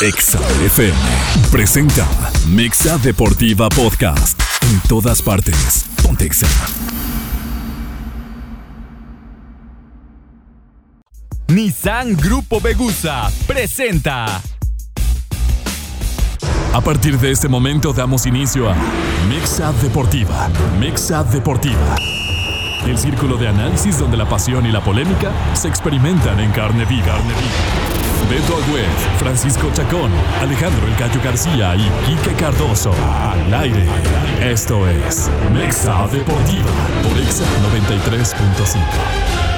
Exa FM presenta Mexa Deportiva Podcast. En todas partes. Pontexa. Nissan Grupo Begusa presenta. A partir de este momento damos inicio a Mexa Deportiva. Mexa Deportiva. El círculo de análisis donde la pasión y la polémica se experimentan en carne viva. Carne viva. Beto Agüed, Francisco Chacón, Alejandro El Gallo García y Quique Cardoso. Al aire. Esto es Mexa Deportiva por Exa 93.5.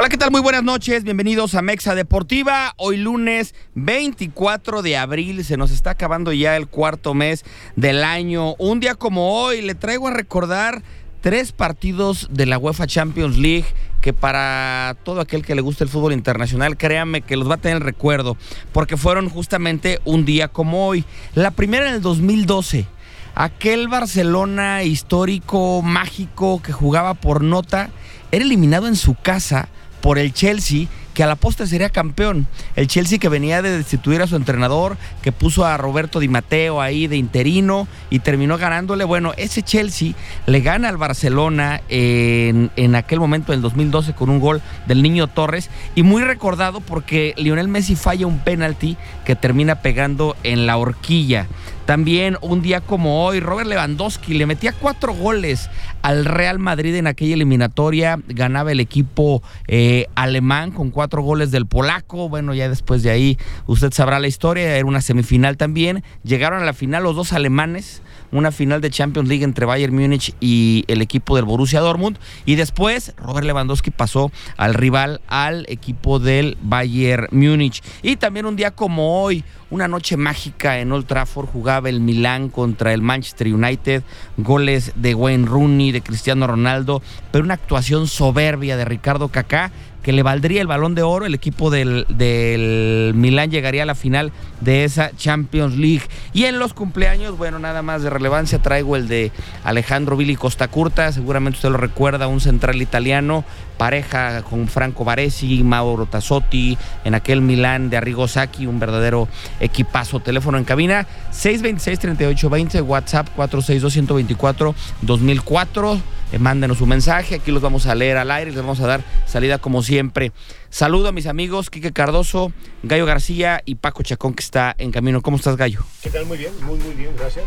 Hola, ¿qué tal? Muy buenas noches, bienvenidos a Mexa Deportiva. Hoy lunes 24 de abril, se nos está acabando ya el cuarto mes del año. Un día como hoy le traigo a recordar tres partidos de la UEFA Champions League que para todo aquel que le guste el fútbol internacional, créanme que los va a tener recuerdo, porque fueron justamente un día como hoy. La primera en el 2012 aquel Barcelona histórico, mágico, que jugaba por nota, era eliminado en su casa por el Chelsea, que a la postre sería campeón. El Chelsea que venía de destituir a su entrenador, que puso a Roberto Di Matteo ahí de interino y terminó ganándole. Bueno, ese Chelsea le gana al Barcelona en, en aquel momento, en el 2012, con un gol del niño Torres. Y muy recordado porque Lionel Messi falla un penalti que termina pegando en la horquilla. También un día como hoy, Robert Lewandowski le metía cuatro goles al Real Madrid en aquella eliminatoria. Ganaba el equipo eh, alemán con cuatro goles del polaco. Bueno, ya después de ahí usted sabrá la historia. Era una semifinal también. Llegaron a la final los dos alemanes una final de Champions League entre Bayern Múnich y el equipo del Borussia Dortmund. Y después Robert Lewandowski pasó al rival, al equipo del Bayern Múnich. Y también un día como hoy, una noche mágica en Old Trafford, jugaba el Milán contra el Manchester United, goles de Wayne Rooney, de Cristiano Ronaldo, pero una actuación soberbia de Ricardo Kaká que le valdría el balón de oro. El equipo del, del Milán llegaría a la final de esa Champions League. Y en los cumpleaños, bueno, nada más de relevancia, traigo el de Alejandro Billy Costa Curta. Seguramente usted lo recuerda, un central italiano, pareja con Franco Baresi, Mauro Tassotti, en aquel Milán de Arrigo Sacchi, un verdadero equipazo. Teléfono en cabina 626-3820, WhatsApp 462-124-2004 eh, mándenos un mensaje, aquí los vamos a leer al aire, les vamos a dar salida como siempre. Saludo a mis amigos Quique Cardoso, Gallo García y Paco Chacón que está en camino. ¿Cómo estás, Gallo? ¿Qué tal? Muy bien, muy, muy bien, gracias.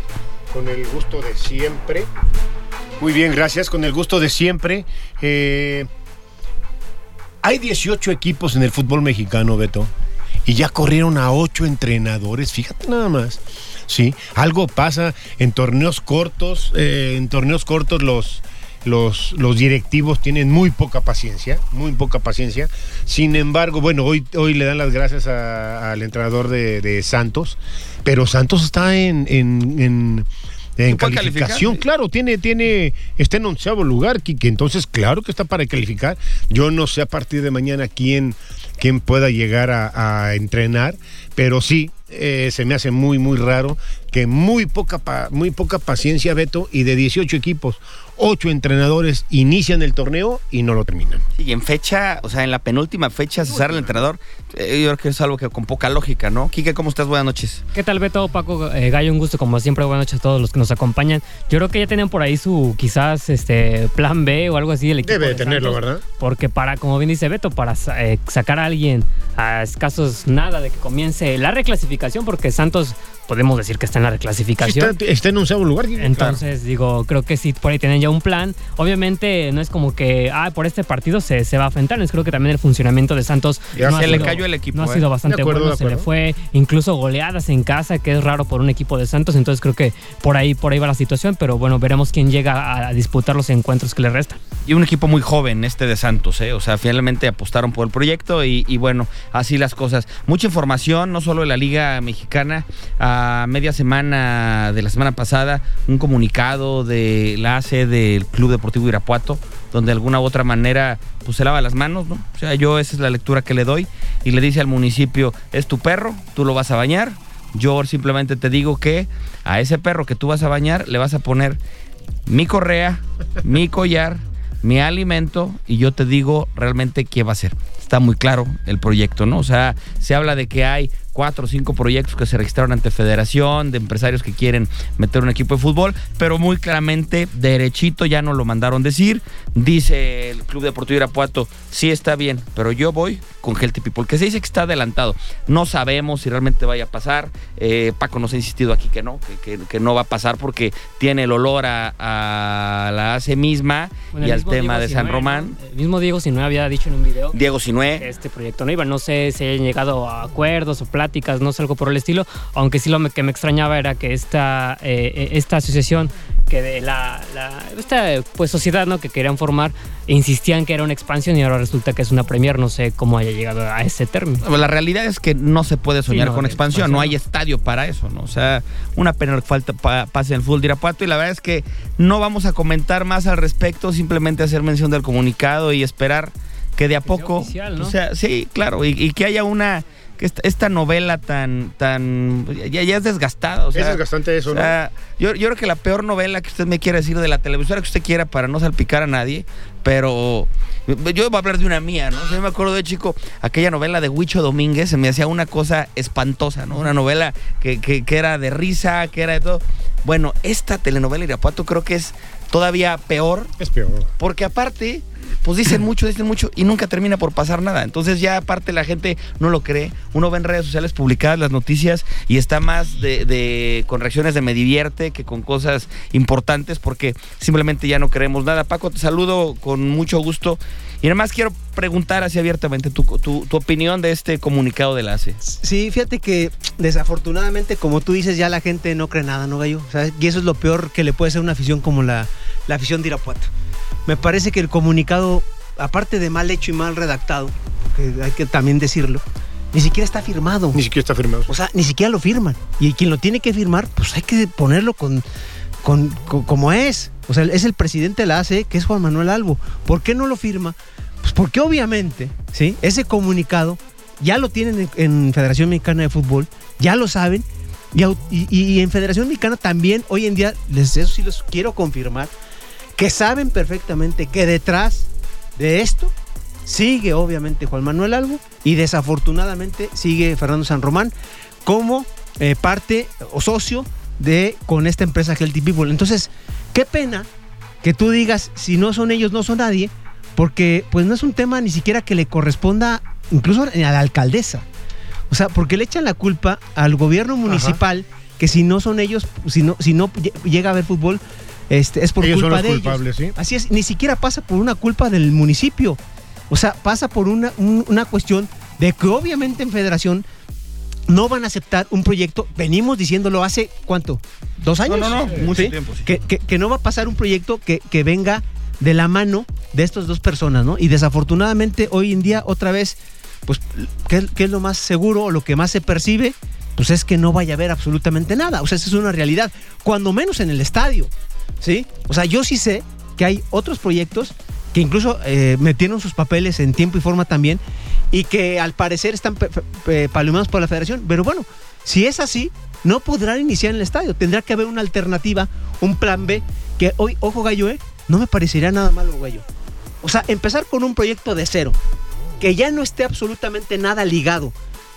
Con el gusto de siempre. Muy bien, gracias, con el gusto de siempre. Eh, hay 18 equipos en el fútbol mexicano, Beto, y ya corrieron a 8 entrenadores, fíjate nada más. Sí, algo pasa en torneos cortos, eh, en torneos cortos los los, los directivos tienen muy poca paciencia, muy poca paciencia. Sin embargo, bueno, hoy, hoy le dan las gracias al entrenador de, Santos, pero Santos está en, en- en ¿Se puede calificación, claro, tiene, tiene, está en onceavo lugar, que entonces claro que está para calificar. Yo no sé a partir de mañana quién, quién pueda llegar a, a entrenar, pero sí, eh, se me hace muy, muy raro que muy poca, muy poca paciencia, Beto, y de 18 equipos, 8 entrenadores inician el torneo y no lo terminan. Y en fecha, o sea, en la penúltima fecha, César el entrenador, eh, yo creo que es algo que con poca lógica, ¿no? Quique, ¿cómo estás? Buenas noches. ¿Qué tal Beto, Paco, eh, Gallo? Un gusto como siempre, buenas noches a todos los que nos acompañan. Yo creo que ya tenían por ahí su quizás este plan B o algo así del equipo. Debe de tenerlo, Santos, ¿verdad? Porque para, como bien dice Beto, para eh, sacar a alguien a escasos nada de que comience la reclasificación, porque Santos podemos decir que está en la reclasificación. Está, está en onceavo lugar. claro. Entonces, digo, creo que sí, por ahí tienen ya un plan. Obviamente, no es como que, ah, por este partido se, se va a enfrentar. Es creo que también el funcionamiento de Santos Ya no ha se le sido- cayó el equipo, No ha ¿eh? sido bastante acuerdo, bueno. Se le fue incluso goleadas en casa, que es raro por un equipo de Santos. Entonces, creo que por ahí, por ahí va la situación. Pero bueno, veremos quién llega a disputar los encuentros que le restan. Y un equipo muy joven este de Santos, ¿eh? O sea, finalmente apostaron por el proyecto y, y bueno, así las cosas. Mucha información, no solo de la Liga Mexicana. Media semana de la semana pasada, un comunicado de la AC del Club Deportivo Irapuato, donde de alguna u otra manera pues se lava las manos, ¿no? O sea, yo esa es la lectura que le doy y le dice al municipio, es tu perro, tú lo vas a bañar. Yo simplemente te digo que a ese perro que tú vas a bañar le vas a poner mi correa, mi collar, mi alimento y yo te digo realmente qué va a ser. Está muy claro el proyecto, ¿no? O sea, se habla de que hay cuatro o cinco proyectos que se registraron ante federación, de empresarios que quieren meter un equipo de fútbol, pero muy claramente, derechito, ya no lo mandaron decir. Dice el Club Deportivo Irapuato, sí está bien, pero yo voy con Healthy People, que se dice que está adelantado. No sabemos si realmente vaya a pasar. Eh, Paco nos ha insistido aquí que no, que, que- que no va a pasar porque tiene el olor a, a la ACE misma Bueno, y al tema Diego de San Román. El mismo Diego Sinué había dicho en un video Diego que Sinué. este proyecto no iba. No sé si hayan llegado a acuerdos o pláticas, no sé, algo por el estilo. Aunque sí lo que me extrañaba era que esta, eh, eh, esta asociación, que de la, la- esta pues sociedad ¿no? que querían formar, insistían que era una expansión y ahora resulta que es una premier. No sé cómo haya llegado a ese término. La realidad es que no se puede soñar no, con expansión, expansión no hay estadio para eso, ¿no? O sea, una pena que falta pa- pase en el fútbol de Irapuato y la verdad es que no vamos a comentar más al respecto, simplemente hacer mención del comunicado y esperar que de a Que sea poco, oficial, ¿no? o sea, sí, claro, y, y que haya una que esta, esta novela tan tan ya, ya es desgastada, o sea, es desgastante eso, o ¿no? yo, yo creo que la peor novela que usted me quiera decir de la televisora que usted quiera para no salpicar a nadie, pero yo voy a hablar de una mía, ¿no? O sea, yo me acuerdo de chico, aquella novela de Huicho Domínguez, se me hacía una cosa espantosa, ¿no? Una novela que, que- que era de risa, que era de todo. Bueno, esta telenovela Irapuato creo que es todavía peor, Es peor. porque aparte, pues dicen mucho, dicen mucho y nunca termina por pasar nada. Entonces ya aparte la gente no lo cree. Uno ve en redes sociales publicadas las noticias y está más de, de- con reacciones de me divierte que con cosas importantes porque simplemente ya no creemos nada. Paco, te saludo con mucho gusto. Y nada más quiero preguntar así abiertamente tu, tu- tu opinión de este comunicado de la ACE. Sí, fíjate que desafortunadamente, como tú dices, ya la gente no cree nada, ¿no, Gallo? O sea, y eso es lo peor que le puede ser una afición como la, la afición de Irapuato. Me parece que el comunicado, aparte de mal hecho y mal redactado, que hay que también decirlo, ni siquiera está firmado. Ni siquiera está firmado. O sea, ni siquiera lo firman. Y quien lo tiene que firmar, pues hay que ponerlo con, con, con- como es. O sea, es el presidente de la ACE, que es Juan Manuel Albo. ¿Por qué no lo firma? Pues porque obviamente, ¿sí? Ese comunicado ya lo tienen en, en Federación Mexicana de Fútbol, ya lo saben. Y, au- y- y en Federación Mexicana también, hoy en día, les, eso sí los quiero confirmar, que saben perfectamente que detrás de esto sigue obviamente Juan Manuel Albo y desafortunadamente sigue Fernando San Román como eh, parte o socio de con esta empresa Healthy People. Entonces, qué pena que tú digas si no son ellos no son nadie, porque pues no es un tema ni siquiera que le corresponda incluso a la alcaldesa. O sea, porque le echan la culpa al gobierno municipal que si no son ellos, si no si no lle- llega a haber fútbol, este es por Ellos son culpa los de ellos. culpables, ¿sí? Así es, ni siquiera pasa por una culpa del municipio. O sea, pasa por una, un- una cuestión de que obviamente en federación no van a aceptar un proyecto, venimos diciéndolo hace cuánto, dos años. No, no, no, mucho ¿Sí? tiempo, sí. Que, que- que no va a pasar un proyecto que, que venga de la mano de estas dos personas, ¿no? Y desafortunadamente hoy en día otra vez, pues, ¿qué, es- qué es lo más seguro o lo que más se percibe? Pues es que no vaya a haber absolutamente nada. O sea, esa es una realidad. Cuando menos en el estadio. ¿Sí? O sea, yo sí sé que hay otros proyectos que incluso eh, metieron sus papeles en tiempo y forma también y que al parecer están palomeados por la federación. Pero bueno, si es así, no podrán iniciar en el estadio. Tendrá que haber una alternativa, un plan B, que hoy, ojo gallo, ¿eh? no me parecería nada malo, gallo. O sea, empezar con un proyecto de cero, que ya no esté absolutamente nada ligado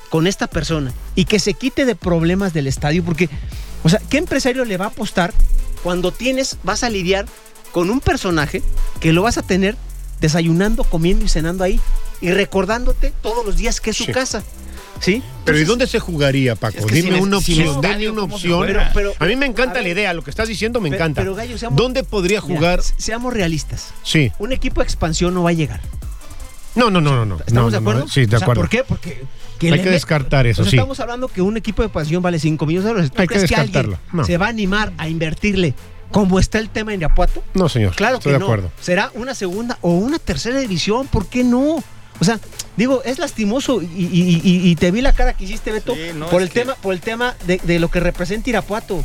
con esta persona y que se quite de problemas del estadio, porque, o sea, ¿qué empresario le va a apostar cuando tienes, vas a lidiar con un personaje que lo vas a tener desayunando, comiendo y cenando ahí y recordándote todos los días que es su Sí. casa? ¿Sí? Pero ¿y dónde se jugaría, Paco? Es que Dime una opción, dame una ¿cómo se opción. Pero- a mí me encanta la idea, lo que estás diciendo me Pe- encanta. pero, Gallo, seamos- ¿Dónde podría jugar? se- seamos realistas. Sí. Un equipo de expansión no va a llegar. No, no, no, no. no. ¿Estamos No, de no, no. acuerdo? Sí, de O sea, acuerdo. ¿Por qué? Porque Hay que met- descartar eso, o sea, sí. Estamos hablando que un equipo de expansión vale 5 millones de dólares. ¿Tú Hay que crees que, alguien. No. se va a animar a invertirle como está el tema en Irapuato? No, señor. Claro Estoy que de no. acuerdo. Será una segunda o una tercera división, ¿por qué no? O sea, digo, es lastimoso y, y- y- y te vi la cara que hiciste, Beto, Sí, no, por, el que- tema, por el tema de, de lo que representa Irapuato.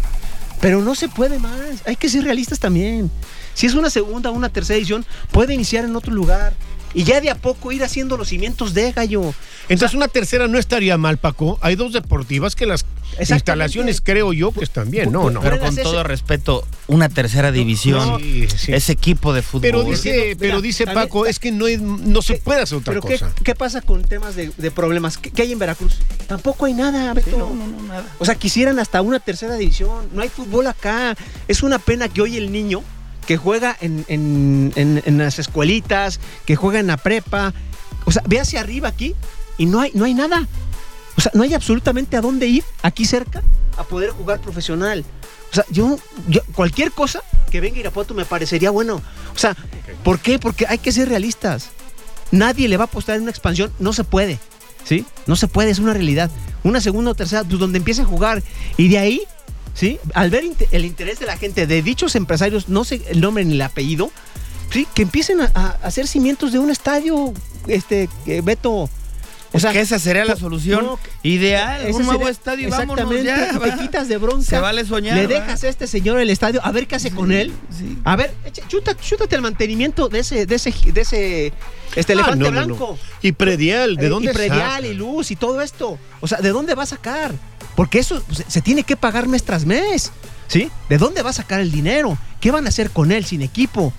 Pero no se puede más, hay que ser realistas también. Si es una segunda o una tercera edición, puede iniciar en otro lugar. Y ya de a poco ir haciendo los cimientos de gallo. Entonces una tercera no estaría mal, Paco. Hay dos deportivas que las instalaciones creo yo que están bien. No, no. Pero con todo respeto, una tercera división, Sí, sí. ese equipo de fútbol. Pero dice, Mira, pero dice también- Paco, es que no, es- no se ¿Qué- puede hacer otra Pero ¿qué, cosa. qué pasa con temas de, de problemas? ¿Qué, qué hay en Veracruz? Tampoco hay nada, Beto. no, no, no, nada. O sea, quisieran hasta una tercera división. No hay fútbol acá. Es una pena que hoy el niño que juega en, en- en- en las escuelitas, que juega en la prepa, o sea, ve hacia arriba aquí y no hay, no hay nada. O sea, no hay absolutamente a dónde ir aquí cerca a poder jugar profesional. O sea, yo, yo- cualquier cosa que venga a Irapuato me parecería bueno. O sea, ¿por qué? Porque hay que ser realistas. Nadie le va a apostar en una expansión, no se puede. ¿Sí? No se puede, es una realidad. Una segunda o tercera, pues donde empiece a jugar. Y de ahí, ¿sí? Al ver el interés de la gente, de dichos empresarios, no sé el nombre ni el apellido, ¿sí? Que empiecen a, a hacer cimientos de un estadio, este, eh, Beto. O Es que esa sería la solución no, ideal. Un nuevo sería- estadio y vámonos exactamente, ya. va. te quitas de bronca. Se vale soñar. Le va. dejas a este señor el estadio, a ver qué hace con él. Sí. A ver, chuta- chútate el mantenimiento de ese, de ese, de ese este Ah, elefante no, no, no. blanco. Y predial, ¿de Eh, dónde y predial saca? y luz y todo esto. O sea, ¿de dónde va a sacar? Porque eso se, tiene que pagar mes tras mes. ¿Sí? ¿De dónde va a sacar el dinero? ¿Qué van a hacer con él sin equipo?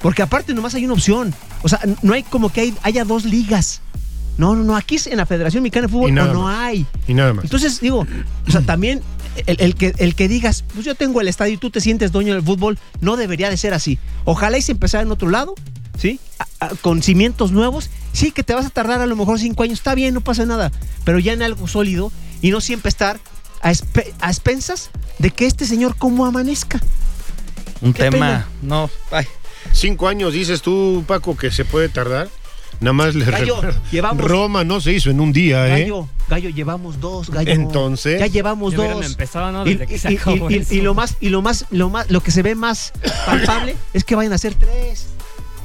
Porque aparte nomás hay una opción. O sea, no hay como que hay- haya dos ligas. No, no, no. Aquí en la Federación Mexicana de Fútbol no hay. Y nada más. Entonces, digo, o sea, también el, el que, el que digas, pues yo tengo el estadio y tú te sientes dueño del fútbol, no debería de ser así. Ojalá y se empezara en otro lado, ¿sí? A- a- con cimientos nuevos. Sí, que te vas a tardar a lo mejor cinco años, está bien, no pasa nada. Pero ya en algo sólido y no siempre estar a, espe- a expensas de que este señor cómo amanezca. Un Qué tema. pena. No, ay, Cinco años dices tú, Paco, que se puede tardar. Nada más le Gallo, llevamos- Roma no se hizo en un día, ¿eh? Gallo, gallo, llevamos dos, gallo. Entonces. Ya llevamos dos. empezado, ¿no? Y, Desde que se y- y- acabó y- eso. y lo más, y lo más, lo más, lo que se ve más palpable es que vayan a ser tres.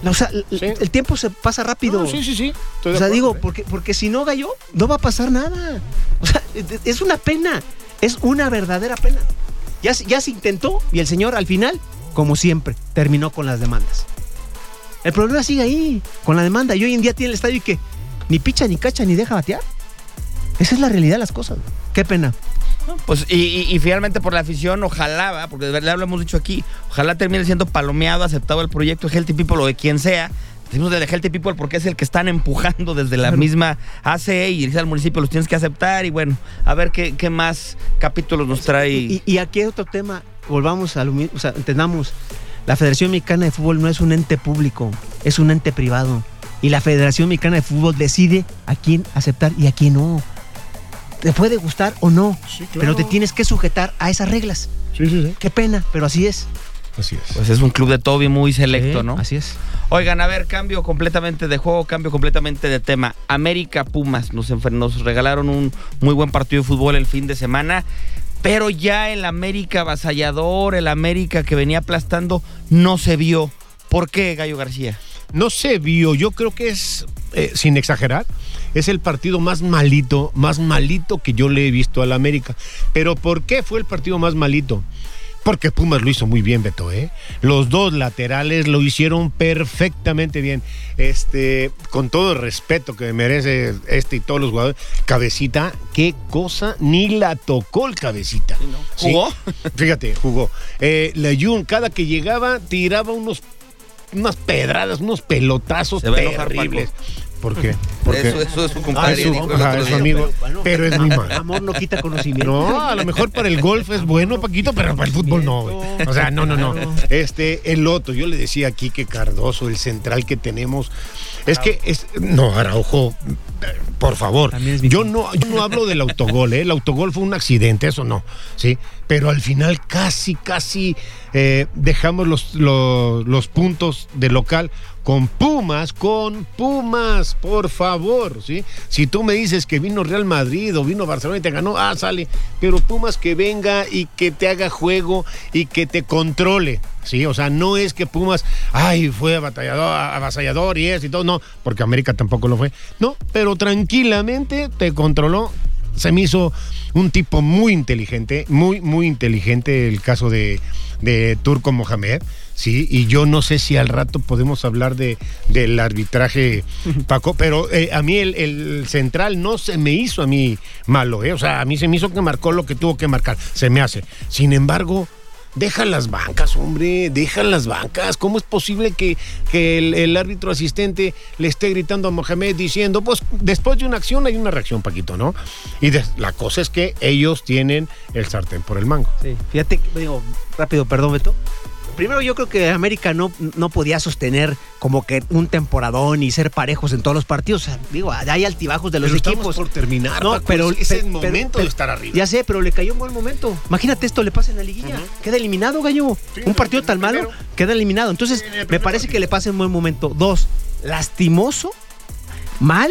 O sea, el- Sí. el tiempo se pasa rápido. No, sí, sí, sí. Estoy o sea, acuerdo, digo, ¿eh? porque, porque si no, gallo, no va a pasar nada. O sea, es- es una pena. Es una verdadera pena. Ya, se- ya se intentó y el señor al final, como siempre, terminó con las demandas. El problema sigue ahí, con la demanda. Y hoy en día tiene el estadio y que ni picha, ni cacha, ni deja batear. Esa es la realidad de las cosas. Qué pena. Pues, y, y- y finalmente por la afición, ojalá, ¿va? porque de verdad lo hemos dicho aquí, ojalá termine siendo palomeado, aceptado el proyecto de Healthy People o de quien sea. Decimos de Healthy People porque es el que están empujando desde la misma ACE y dice al municipio los tienes que aceptar y bueno, a ver qué, qué más capítulos nos trae. Y, y aquí hay otro tema, volvamos a lo mismo, o sea, entendamos, la Federación Mexicana de Fútbol no es un ente público, es un ente privado. Y la Federación Mexicana de Fútbol decide a quién aceptar y a quién no. Te puede gustar o no, Sí, claro. pero te tienes que sujetar a esas reglas. Sí, sí, sí. Qué pena, pero así es. Así es. Pues es un club de Toby muy selecto, Sí, ¿no? Así es. Oigan, a ver, cambio completamente de juego, cambio completamente de tema. América Pumas nos regalaron un muy buen partido de fútbol el fin de semana, pero ya el América avasallador, el América que venía aplastando, no se vio. ¿Por qué, Gallo García? No se vio, yo creo que es, eh, sin exagerar, es el partido más malito, más malito que yo le he visto al América. Pero ¿por qué fue el partido más malito? Porque Pumas lo hizo muy bien, Beto, ¿eh? Los dos laterales lo hicieron perfectamente bien. Este, con todo el respeto que merece este y todos los jugadores. Cabecita, qué cosa, ni la tocó el cabecita. Sí. ¿Jugó? Fíjate, jugó. Eh, Layun, cada que llegaba, tiraba unos, unas pedradas, unos pelotazos a enojar, terribles. ¿Por qué? ¿Por qué? Eso, eso es su Ah, compadre. es su- ajá, otro es su día. amigo, pero es muy malo. Amor no quita conocimiento. No, a lo mejor para el golf es bueno, Paquito, pero para el fútbol no, güey. O sea, no, no, no. Este, el otro, yo le decía aquí que Cardoso, el central que tenemos, es que es. No, Araujo, por favor. Yo no, yo no hablo del autogol, ¿eh? El autogol fue un accidente, eso no, ¿sí? Pero al final casi, casi eh, dejamos los, los, los puntos de local con Pumas, con Pumas, por favor, ¿sí? Si tú me dices que vino Real Madrid o vino Barcelona y te ganó, ah, sale. Pero Pumas que venga y que te haga juego y que te controle, ¿sí? O sea, no es que Pumas, ay, fue avasallador, avasallador y eso y todo, no, porque América tampoco lo fue. No, pero tranquilamente te controló. Se me hizo un tipo muy inteligente, muy, muy inteligente el caso de, de Turco Mohamed. Sí, y yo no sé si al rato podemos hablar de, del arbitraje, Paco, pero eh, a mí el, el central no se me hizo a mí malo, ¿eh? O sea, a mí se me hizo que marcó lo que tuvo que marcar, se me hace. Sin embargo, deja las bancas, hombre, deja las bancas. ¿Cómo es posible que, que el, el árbitro asistente le esté gritando a Mohamed diciendo, pues después de una acción hay una reacción, Paquito, ¿no? Y de- la cosa es que ellos tienen el sartén por el mango. Sí, fíjate, digo, rápido, perdón, Beto. Primero, yo creo que América no, no podía sostener como que un temporadón y ser parejos en todos los partidos. O sea, digo, hay altibajos de los Pero estamos equipos. por terminar, No, Paco, pero es, el momento pero- de estar arriba. Ya sé, pero le cayó un buen momento. Imagínate esto le pasa en la liguilla. Queda eliminado, gallo. Sí, un partido tan malo, queda eliminado. Entonces, Sí, en el me parece partido. que le pasa en buen momento. Dos, lastimoso, mal,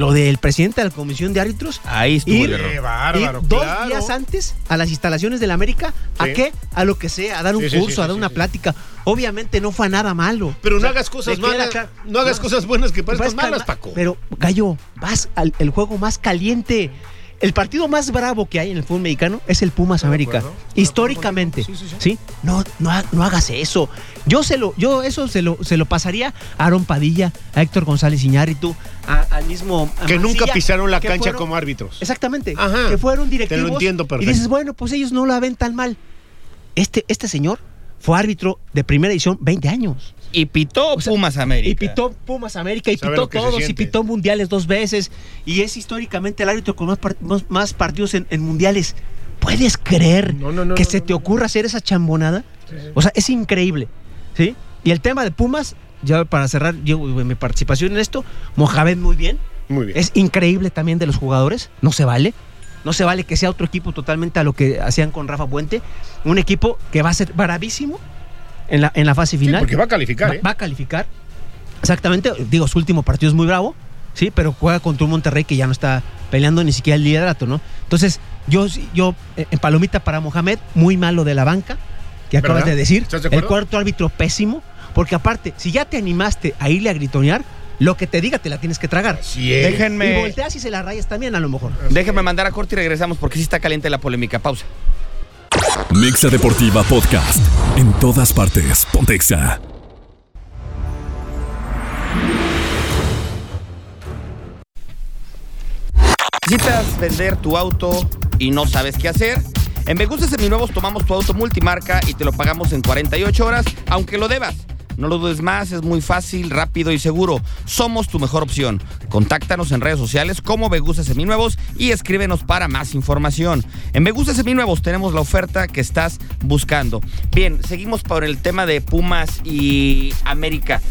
lo del presidente de la comisión de árbitros. Ahí estuvo Ir- el error. Qué bárbaro, ir dos claro. días antes a las instalaciones del América, ¿a Sí. qué? A lo que sea, a dar un Sí, curso, sí, a dar sí, una sí. plática. Obviamente no fue nada malo. Pero O no hagas cosas malas, no hagas cosas buenas que parezcan Parezcan malas, ma- Paco. Pero, Gallo, vas al el juego más caliente. El partido más bravo que hay en el fútbol mexicano es el Pumas América. Históricamente. contigo. Sí, Sí, sí, No, no, no hagas eso. Yo se lo, yo eso se lo, se lo pasaría a Aaron Padilla, a Héctor González Iñárritu, a- al mismo. a que nunca pisaron la cancha fueron- como árbitros. Exactamente. Ajá, que fueron te lo directivos. entiendo Y perfecto. dices, bueno, pues ellos no la ven tan mal. Este, este señor fue árbitro de primera edición 20 años. Y pitó O sea, Pumas América. Y pitó Pumas América y pitó todos y pitó mundiales dos veces. Y es históricamente el árbitro con más, par- más- más partidos en, en mundiales. ¿Puedes creer No, no, no, que no, se no, te no. ocurra hacer esa chambonada? O sea, es increíble. ¿Sí? Y el tema de Pumas, ya para cerrar yo, mi participación en esto, Mohamed muy bien. Muy bien. Es increíble también de los jugadores. No se vale. No se vale que sea otro equipo totalmente a lo que hacían con Rafa Puente. Un equipo que va a ser bravísimo en la, en la fase Sí, final. porque va a calificar, Va, ¿eh? va a calificar. Exactamente. Digo, su último partido es muy bravo. Sí, pero juega contra un Monterrey que ya no está peleando ni siquiera el liderato, ¿no? Entonces, yo, yo eh, en palomita para Mohamed, muy malo de la banca, que acabas ¿Verdad? de decir. ¿Estás de el cuarto árbitro pésimo, porque aparte, si ya te animaste a irle a gritonear, lo que te diga te la tienes que tragar. Así es. Déjenme- Y volteas y se la rayas también, a lo mejor. Déjenme mandar a corte y regresamos porque sí está caliente la polémica. Pausa. Mixa Deportiva Podcast. En todas partes. Pontexa. ¿Necesitas vender tu auto y no sabes qué hacer? En Begusta Seminuevos tomamos tu auto multimarca y te lo pagamos en 48 horas, aunque lo debas. No lo dudes más, es muy fácil, rápido y seguro. Somos tu mejor opción. Contáctanos en redes sociales como Begusta Seminuevos y escríbenos para más información. En Begusta Seminuevos tenemos la oferta que estás buscando. Bien, seguimos por el tema de Pumas y América.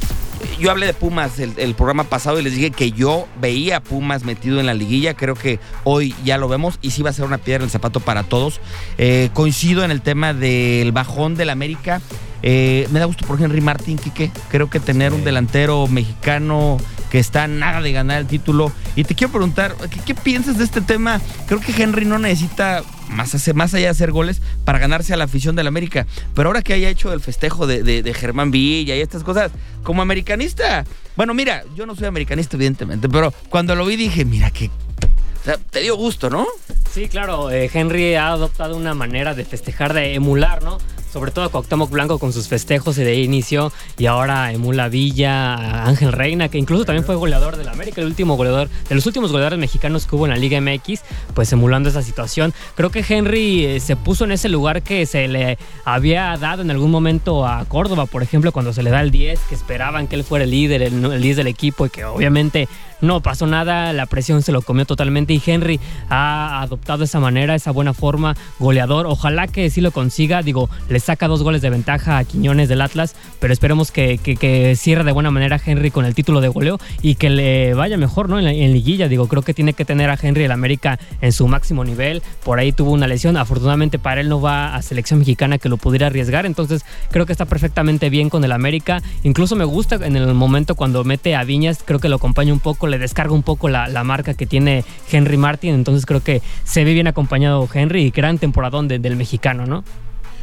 Yo hablé de Pumas el, el programa pasado y les dije que yo veía a Pumas metido en la liguilla. Creo que hoy ya lo vemos y sí va a ser una piedra en el zapato para todos. Eh, coincido en el tema del bajón del América. Eh, me da gusto por Henry Martín, Quique. Creo que tener un delantero mexicano que está nada de ganar el título. Y te quiero preguntar, ¿qué, qué piensas de este tema? Creo que Henry no necesita más, hacer- más allá de hacer goles para ganarse a la afición del América. Pero ahora que haya hecho el festejo de, de- de Germán Villa y estas cosas, como americanista. Bueno, mira, yo no soy americanista, evidentemente, pero cuando lo vi dije, mira que. O sea, te dio gusto, ¿no? Sí, claro, eh, Henry ha adoptado una manera de festejar, de emular, ¿no? Sobre todo Cuauhtémoc Blanco con sus festejos de inicio y ahora emula Villa, Ángel Reina, que incluso también fue goleador del América, el último goleador, de los últimos goleadores mexicanos que hubo en la Liga MX, pues emulando esa situación. Creo que Henry eh, se puso en ese lugar que se le había dado en algún momento a Córdoba, por ejemplo, cuando se le da el 10, que esperaban que él fuera el líder, el, el 10 del equipo y que obviamente no pasó nada, la presión se lo comió totalmente y Henry ha adoptado esa manera, esa buena forma, goleador. Ojalá que sí lo consiga, digo, le saca dos goles de ventaja a Quiñones del Atlas, pero esperemos que, que- cierre de buena manera Henry con el título de goleo y que le vaya mejor, ¿no? En, la- en liguilla, digo, creo que tiene que tener a Henry el América en su máximo nivel. Por ahí tuvo una lesión, afortunadamente para él no va a selección mexicana que lo pudiera arriesgar, entonces creo que está perfectamente bien con el América. Incluso me gusta en el momento cuando mete a Viñas, creo que lo acompaña un poco, le descarga un poco la, la marca que tiene Henry Martin, entonces creo que se ve bien acompañado Henry y gran temporadón de- del mexicano, ¿no?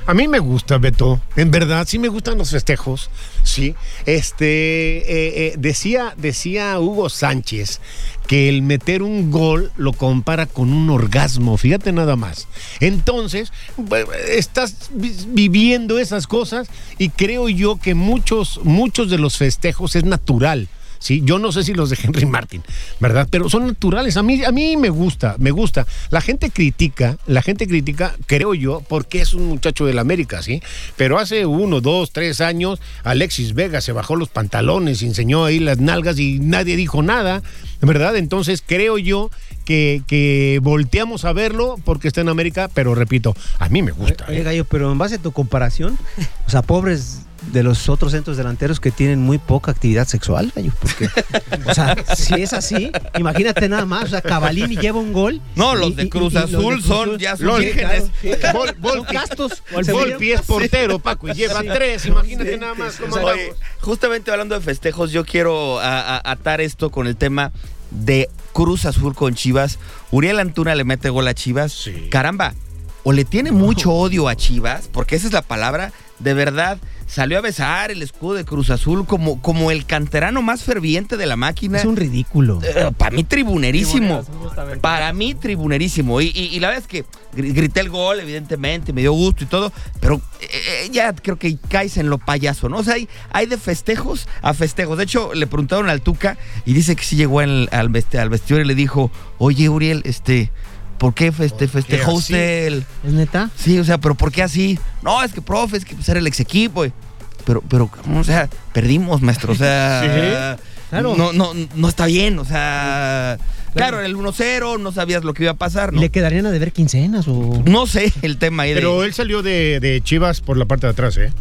A mí me gusta, Beto. En verdad, sí me gustan los festejos. Sí. Este eh, eh, decía, decía Hugo Sánchez que el meter un gol lo compara con un orgasmo. Fíjate nada más. Entonces, estás vi- viviendo esas cosas y creo yo que muchos, muchos de los festejos es natural. Sí, yo no sé si los de Henry Martin, ¿verdad? Pero son naturales. A mí, a mí me gusta, me gusta. La gente critica, la gente critica, creo yo, porque es un muchacho del América, ¿sí? Pero hace uno, dos, tres años, Alexis Vega se bajó los pantalones, enseñó ahí las nalgas y nadie dijo nada, ¿verdad? Entonces creo yo que, que volteamos a verlo porque está en América, pero repito, a mí me gusta. Oye, ¿eh? Gallo, pero en base a tu comparación, o sea, pobres de los otros centros delanteros que tienen muy poca actividad sexual, Gallo, porque, o sea, si es así, imagínate nada más, o sea, Cavalini lleva un gol. No, y- los de y- Cruz y los de Azul Cruz son ya son Lol, vírgenes. claro, Vol- Vol- Son castos. Volpi es portero, Paco, y lleva Sí. tres, imagínate nada más cómo Oye, justamente hablando de festejos, yo quiero a- a- atar esto con el tema de Cruz Azul con Chivas. Uriel Antuna le mete gol a Chivas. Sí. Caramba, o le tiene mucho odio a Chivas, porque esa es la palabra, de verdad. Salió a besar el escudo de Cruz Azul como, como el canterano más ferviente de la máquina. Es un ridículo. para mí tribunerísimo. Para mí tribunerísimo. Y, y- y la verdad es que gr- grité el gol, evidentemente, me dio gusto y todo, pero eh, eh, ya creo que caes en lo payaso, ¿no? O sea, hay, hay de festejos a festejos. De hecho, le preguntaron al Tuca y dice que sí llegó al, al vestidor y le dijo, oye, Uriel, este, ¿por qué feste- festejó usted el, ¿Es neta? Sí, o sea, pero ¿por qué así? No, es que, profe, es que pues, era el ex equipo. güey. Pero, pero, o sea, perdimos, maestro. O sea, claro. no, no, no está bien. O sea, claro, el 1-0, no sabías lo que iba a pasar, ¿Y ¿no? le quedarían a deber quincenas o...? No sé el tema ahí de. Pero él salió de, de Chivas por la parte de atrás, ¿eh?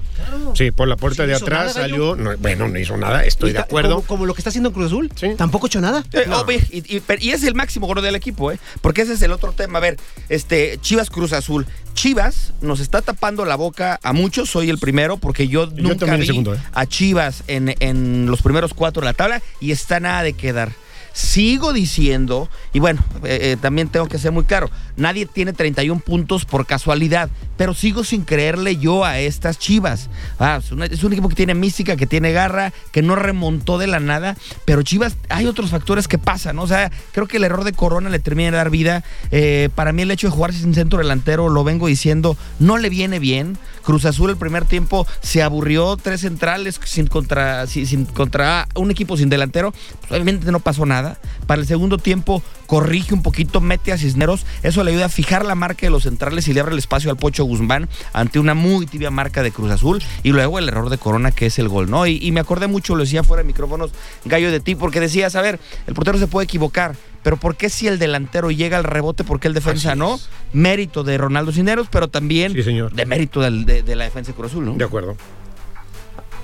Sí, por la puerta Sí, de atrás nada, salió. no, bueno, no hizo nada, estoy de acuerdo. Como, como lo que está haciendo Cruz Azul. Sí. Tampoco hecho nada. Eh, No. obvio, y, y- pero- y es el máximo gol del equipo, ¿eh? Porque ese es el otro tema. A ver, este, Chivas Cruz Azul. Chivas nos está tapando la boca a muchos, soy el primero, porque yo, Yo nunca vi segundo, ¿eh? a Chivas en, en los primeros cuatro de la tabla y está nada de quedar. Sigo diciendo, y bueno, eh, eh, también tengo que ser muy claro, nadie tiene 31 puntos por casualidad, pero sigo sin creerle yo a estas Chivas. Ah, es, un equipo que tiene mística, que tiene garra, que no remontó de la nada, pero Chivas, hay otros factores que pasan, ¿no? O sea, creo que el error de Corona le termina de dar vida. Eh, para mí el hecho de jugar sin centro delantero, lo vengo diciendo, no le viene bien. Cruz Azul el primer tiempo se aburrió, tres centrales sin contra, sin, contra un equipo sin delantero, pues obviamente no pasó nada. Para el segundo tiempo corrige un poquito, mete a Cisneros, eso le ayuda a fijar la marca de los centrales y le abre el espacio al Pocho Guzmán ante una muy tibia marca de Cruz Azul y luego el error de Corona que es el gol, ¿no? Y, y me acordé mucho, lo decía fuera de micrófonos, Gallo de ti, porque decías, a ver, el portero se puede equivocar, pero ¿por qué si el delantero llega al rebote, por qué el defensa no? Mérito de Ronaldo Cisneros, pero también Sí, señor. de mérito del- de, de la defensa de Cruz Azul, ¿no? De acuerdo.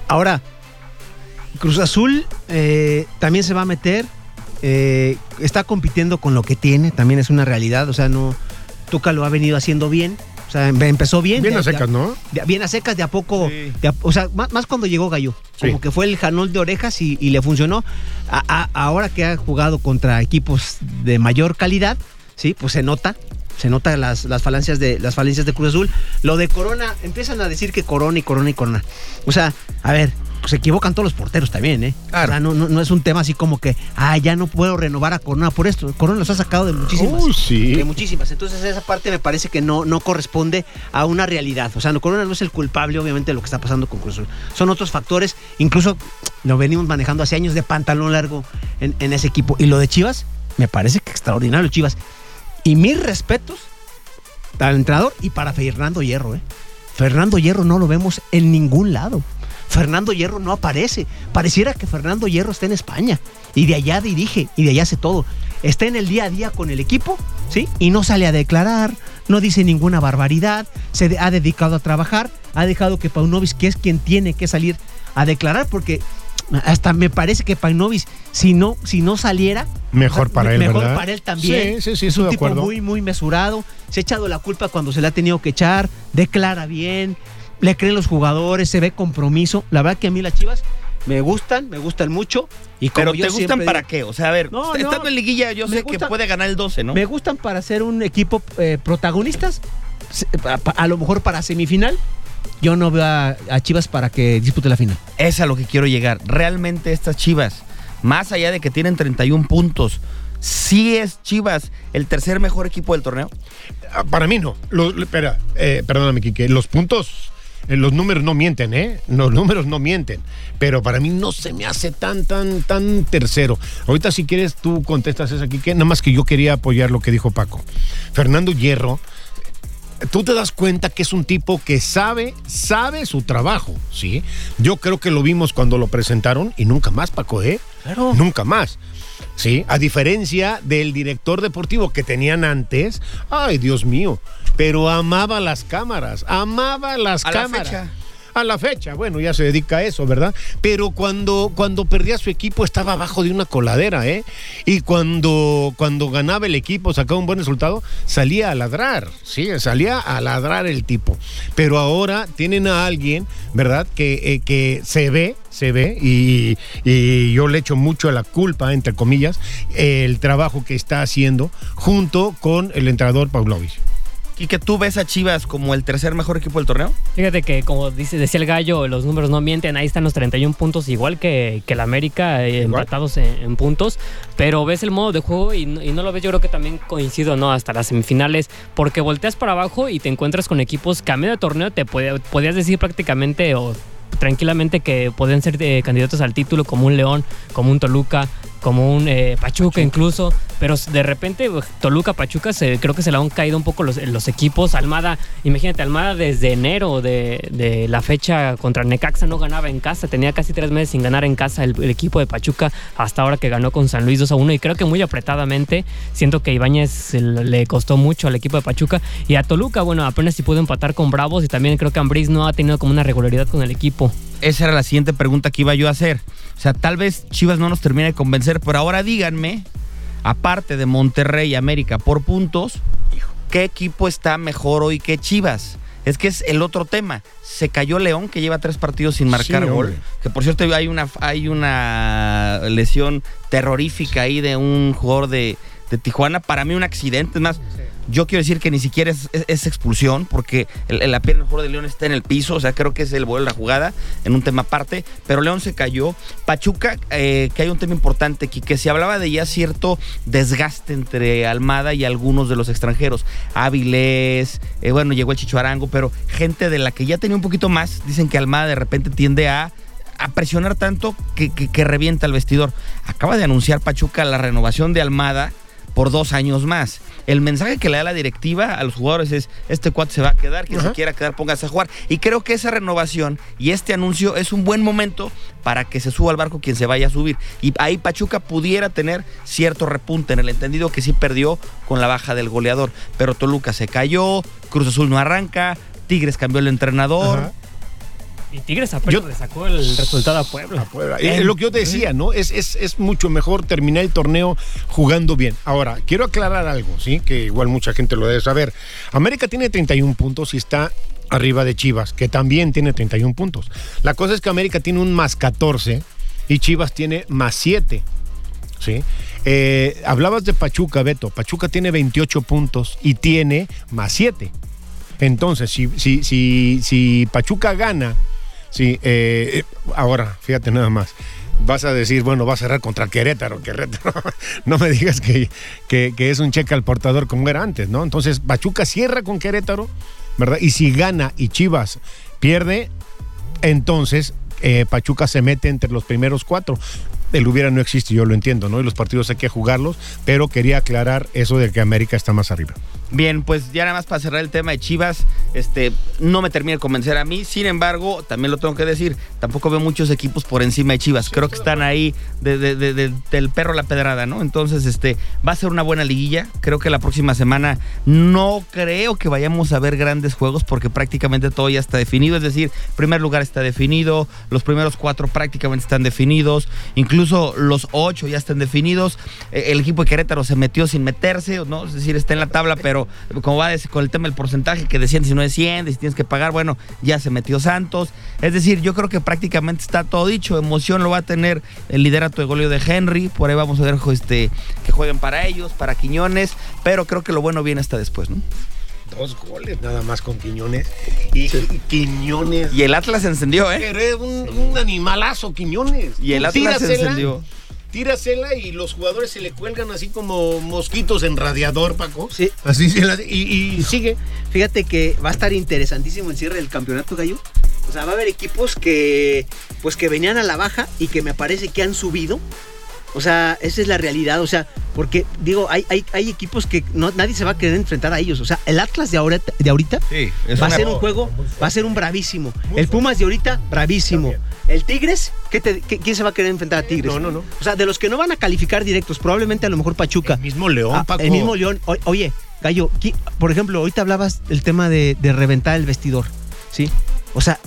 Ahora, Cruz Azul eh, también se va a meter. eh, está compitiendo con lo que tiene, también es una realidad. O sea, no. Tuca lo ha venido haciendo bien. O sea, em- empezó bien. Bien de- a secas, ¿no? de- bien a secas, de a poco. Sí. de a- o sea, más, más cuando llegó Gallo. Sí. Como que fue el janol de orejas y, y le funcionó. A- a- ahora que ha jugado contra equipos de mayor calidad, sí, pues se nota. Se nota las, las falencias de las falencias de Cruz Azul. Lo de Corona, empiezan a decir que Corona y Corona y Corona. O sea, a ver, se equivocan todos los porteros también, ¿eh? Claro. O sea, no, no, no es un tema así como que, ah, ya no puedo renovar a Corona por esto. Corona los ha sacado de muchísimas. Uy, sí. De muchísimas. Entonces esa parte me parece que no, no corresponde a una realidad. O sea, no, Corona no es el culpable, obviamente, de lo que está pasando con Cruz Azul. Son otros factores, incluso lo venimos manejando hace años de pantalón largo en, en ese equipo. Y lo de Chivas, me parece que extraordinario Chivas. Y mis respetos al entrenador y para Fernando Hierro, ¿eh? Fernando Hierro no lo vemos en ningún lado. Fernando Hierro no aparece. Pareciera que Fernando Hierro está en España y de allá dirige y de allá hace todo. Está en el día a día con el equipo, ¿sí? Y no sale a declarar, no dice ninguna barbaridad, se ha dedicado a trabajar, ha dejado que Paunovic, que es quien tiene que salir a declarar, porque hasta me parece que Paunovic, si no, si no saliera, Mejor para él, mejor ¿verdad? para él también. Sí, sí, sí, es un de tipo acuerdo. muy, muy mesurado. Se ha echado la culpa cuando se le ha tenido que echar. Declara bien. Le creen los jugadores. Se ve compromiso. La verdad que a mí las chivas me gustan, me gustan mucho. Y como Pero yo ¿te gustan siempre para digo, qué? O sea, a ver, No, estando no. en liguilla yo Me sé que puede ganar el 12, ¿no? Me gustan para ser un equipo eh, protagonistas, a, lo mejor para semifinal, yo no veo a, a Chivas para que dispute la final. Es a lo que quiero llegar. Realmente estas Chivas, más allá de que tienen 31 puntos, ¿sí es Chivas el tercer mejor equipo del torneo? Ah, Para mí no. Lo- lo- espera, eh, perdóname, Quique. Los puntos, los números no mienten, ¿eh? Los números no mienten. Pero para mí no se me hace tan, tan, tan tercero. Ahorita, si quieres, tú contestas esa, Quique. Nada más que yo quería apoyar lo que dijo Paco. Fernando Hierro. Tú te das cuenta que es un tipo que sabe, sabe su trabajo, ¿sí? Yo creo que lo vimos cuando lo presentaron y nunca más, Paco, ¿eh? Claro. Nunca más. Sí, a diferencia del director deportivo que tenían antes, ay Dios mío, pero amaba las cámaras, amaba las A la cámaras. fecha. A la fecha, bueno, ya se dedica a eso, ¿verdad? Pero cuando, cuando perdía su equipo estaba abajo de una coladera, ¿eh? Y cuando, cuando ganaba el equipo, sacaba un buen resultado, salía a ladrar, ¿sí? Salía a ladrar el tipo. Pero ahora tienen a alguien, ¿verdad? Que, eh, que se ve, se ve, y, y yo le echo mucho la culpa, entre comillas, el trabajo que está haciendo junto con el entrenador Pavlovich. ¿Y que tú ves a Chivas como el tercer mejor equipo del torneo? Fíjate que, como dice, decía el gallo, los números no mienten. Ahí están los 31 puntos, igual que, que el América, eh, empatados en, en puntos. Pero ves el modo de juego y, no- y no lo ves. Yo creo que también coincido, ¿no? Hasta las semifinales, porque volteas para abajo y te encuentras con equipos que a medio torneo te puede- podías decir prácticamente o tranquilamente que podían ser eh, candidatos al título, como un León, como un Toluca. Como un eh, Pachuca incluso, pero de repente Toluca, Pachuca, se, creo que se le han caído un poco los, los equipos. Almada, imagínate, Almada desde enero de, de la fecha contra Necaxa no ganaba en casa, tenía casi tres meses sin ganar en casa el, el equipo de Pachuca hasta ahora que ganó con San Luis 2 a 1 y creo que muy apretadamente. Siento que Ibáñez le costó mucho al equipo de Pachuca y a Toluca, bueno, apenas si pudo empatar con Bravos y también creo que Ambriz no ha tenido como una regularidad con el equipo. Esa era la siguiente pregunta que iba yo a hacer. O sea, tal vez Chivas no nos termine de convencer, pero ahora díganme, aparte de Monterrey y América por puntos, ¿qué equipo está mejor hoy que Chivas? Es que es el otro tema. Se cayó León, que lleva tres partidos sin marcar Sí, gol. hombre. Que por cierto hay una, hay una lesión terrorífica ahí de un jugador de, de Tijuana. Para mí un accidente. Es más, yo quiero decir que ni siquiera es, es- expulsión, porque la pierna jugador de León está en el piso. O sea, creo que es el vuelo de la jugada en un tema aparte. Pero León se cayó. Pachuca, eh, que hay un tema importante, que, que se hablaba de ya cierto desgaste entre Almada y algunos de los extranjeros. Áviles, eh, bueno, llegó el Chicho Arango, pero gente de la que ya tenía un poquito más, dicen que Almada de repente tiende a a presionar tanto que, que- que revienta el vestidor. Acaba de anunciar Pachuca la renovación de Almada por dos años más. El mensaje que le da la directiva a los jugadores es, este cuate se va a quedar, que se quiera quedar, póngase a jugar. Y creo que esa renovación y este anuncio es un buen momento para que se suba al barco quien se vaya a subir. Y ahí Pachuca pudiera tener cierto repunte en el entendido que sí perdió con la baja del goleador. Pero Toluca se cayó, Cruz Azul no arranca, Tigres cambió el entrenador. Y Tigres apenas Yo- le sacó el resultado a Puebla. Puebla. Es lo que yo te decía, ¿no? Es, es, es mucho mejor terminar el torneo jugando bien. Ahora, quiero aclarar algo, ¿sí? Que igual mucha gente lo debe saber. América tiene 31 puntos y está arriba de Chivas, que también tiene 31 puntos. La cosa es que América tiene un más 14 y Chivas tiene más 7. ¿Sí? Eh, hablabas de Pachuca, Beto. Pachuca tiene 28 puntos y tiene más 7. Entonces, si, si, si, si Pachuca gana, sí, eh, eh, ahora, fíjate nada más. Vas a decir, bueno, va a cerrar contra Querétaro. Querétaro, no me digas que, que- es un cheque al portador como era antes, ¿no? Entonces, Pachuca cierra con Querétaro, ¿verdad? Y si gana y Chivas pierde, entonces eh, Pachuca se mete entre los primeros cuatro. El hubiera no existe, yo lo entiendo, ¿no? Y los partidos hay que jugarlos, pero quería aclarar eso de que América está más arriba. Bien, pues ya nada más para cerrar el tema de Chivas, este, no me termina de convencer a mí. Sin embargo, también lo tengo que decir, tampoco veo muchos equipos por encima de Chivas. Creo que están ahí de- de- de- de- del perro a la pedrada, ¿no? Entonces, este, va a ser una buena liguilla. Creo que la próxima semana no creo que vayamos a ver grandes juegos porque prácticamente todo ya está definido. Es decir, primer lugar está definido, los primeros cuatro prácticamente están definidos, incluso los ocho ya están definidos. Eh, El equipo de Querétaro se metió sin meterse, ¿no? Es decir, está en la tabla, pero como va con el tema del porcentaje que decían si no desciende, si tienes que pagar, bueno, ya se metió Santos. Es decir, yo creo que prácticamente está todo dicho. Emoción lo va a tener el liderato de goleo de Henry. Por ahí vamos a ver este, que jueguen para ellos, para Quiñones. Pero creo que lo bueno viene hasta después, ¿no? Dos goles nada más con Quiñones. Y, y Quiñones. Y el Atlas encendió, ¿eh? Pero es un, un animalazo, Quiñones. Y el Atlas Tírasela, encendió. Tírasela y los jugadores se le cuelgan así como mosquitos en radiador, Paco. Sí. Así se la- y, y sigue. Fíjate que va a estar interesantísimo el cierre del campeonato, Gallo. O sea, va a haber equipos que pues que venían a la baja y que me parece que han subido. O sea, esa es la realidad. O sea, porque digo, hay, hay, hay equipos que no, nadie se va a querer enfrentar a ellos. O sea, el Atlas de ahorita, de ahorita Sí, va a ser un juego, va a ser un bravísimo. el Pumas de ahorita, bravísimo. El Tigres, ¿qué te- qué- ¿quién se va a querer enfrentar a Tigres? No, no, no. O sea, de los que no van a calificar directos, probablemente a lo mejor Pachuca. El mismo León, Ah, Paco. el mismo León. O- oye, Gallo, ¿qui- por ejemplo, ahorita hablabas del tema de, de reventar el vestidor, ¿sí? O sea,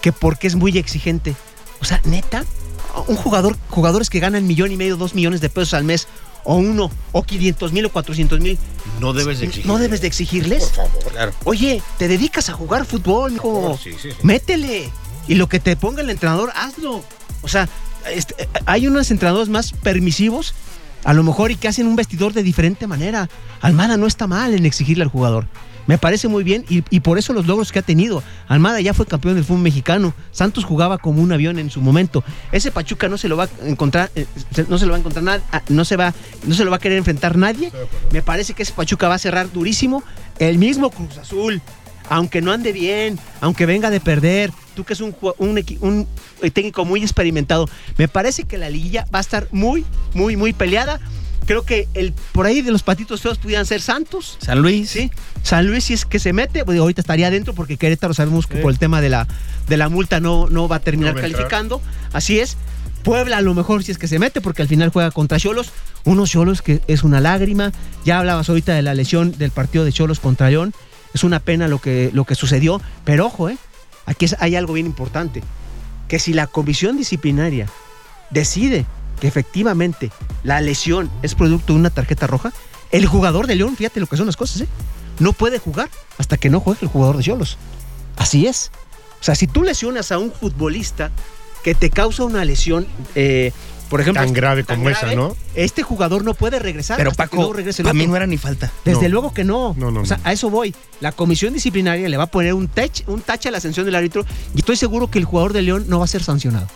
que porque es muy exigente. O sea, neta, un jugador, jugadores que ganan millón y medio, dos millones de pesos al mes, o uno, o 500 mil o 400 mil, No debes de exigir. no debes de exigirles. Por favor. Claro. Oye, te dedicas a jugar fútbol, mijo. Por favor, sí, sí, sí. Métele. Y lo que te ponga el entrenador, hazlo. O sea, este, hay unos entrenadores más permisivos, a lo mejor, y que hacen un vestidor de diferente manera. Almada no está mal en exigirle al jugador. Me parece muy bien y, y por eso los logros que ha tenido. Almada ya fue campeón del fútbol mexicano. Santos jugaba como un avión en su momento. Ese Pachuca no se lo va a encontrar, eh, no se lo va a encontrar nada, ah, no se va, no se lo va a querer enfrentar nadie. Me parece que ese Pachuca va a cerrar durísimo. El mismo Cruz Azul, aunque no ande bien, aunque venga de perder, tú que es un, un, un técnico muy experimentado, me parece que la liguilla va a estar muy, muy, muy peleada. Creo que el por ahí de los patitos feos pudieran ser Santos. San Luis. Sí, San Luis si es que se mete, pues, ahorita estaría adentro porque Querétaro sabemos que por el tema de la, de la multa no, no va a terminar No va a entrar. calificando. Así es. Puebla a lo mejor si es que se mete porque al final juega contra Cholos. Unos Cholos que es una lágrima. Ya hablabas ahorita de la lesión del partido de Cholos contra León. Es una pena lo que, lo que sucedió. Pero ojo, ¿eh? aquí es- hay algo bien importante. Que si la comisión disciplinaria decide que efectivamente la lesión es producto de una tarjeta roja, el jugador de León, fíjate lo que son las cosas, ¿eh? no puede jugar hasta que no juegue el jugador de Cholos. Así es. O sea, si tú lesionas a un futbolista que te causa una lesión, eh, por ejemplo, Tan grave tan como esa, ¿no? Este jugador no puede regresar. Pero hasta que Paco, luego regrese el a mí no era ni falta. Desde No. luego que no. No, no, o sea, no. a eso voy. La comisión disciplinaria le va a poner un, tech, un tache a la sanción del árbitro y estoy seguro que el jugador de León no va a ser sancionado.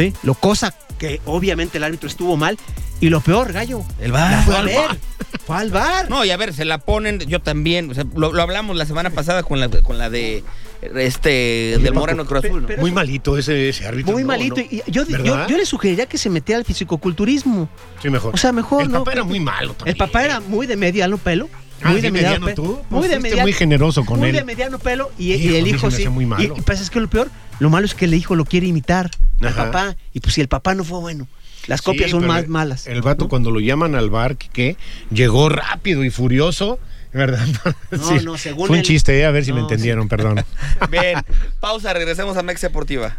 ¿Sí? Lo cosa que obviamente el árbitro estuvo mal. Y lo peor, gallo. El VAR. fue a ver. Fue al bar. No, y a ver, se la ponen, yo también, o sea, lo, lo hablamos la semana pasada con la, con la de este del Moreno Cruz Azul, ¿no? Pero- Muy malito ese, ese árbitro. Muy no, malito. no. Y yo, yo, le sugeriría que se metiera al fisicoculturismo. Sí, mejor. O sea, mejor. El ¿no? papá era muy malo también. El papá era muy de mediano pelo. Ah, Muy ¿sí, de mediano, mediano pelo. tú? Muy Pues de mediano. muy generoso con muy él. de mediano pelo. Y, y Hijo, el sí hijo sí. hace muy malo. Y, y pasa es que lo peor, lo malo es que el hijo lo quiere imitar al papá. Y pues si el papá no fue bueno, las Sí, copias son más el- malas. El vato ¿no? cuando lo llaman al bar, que llegó rápido y furioso, ¿verdad? No, no, según Fue un él- chiste, ¿eh? a ver si me entendieron, perdón. Bien, pausa, regresemos a Mex Deportiva.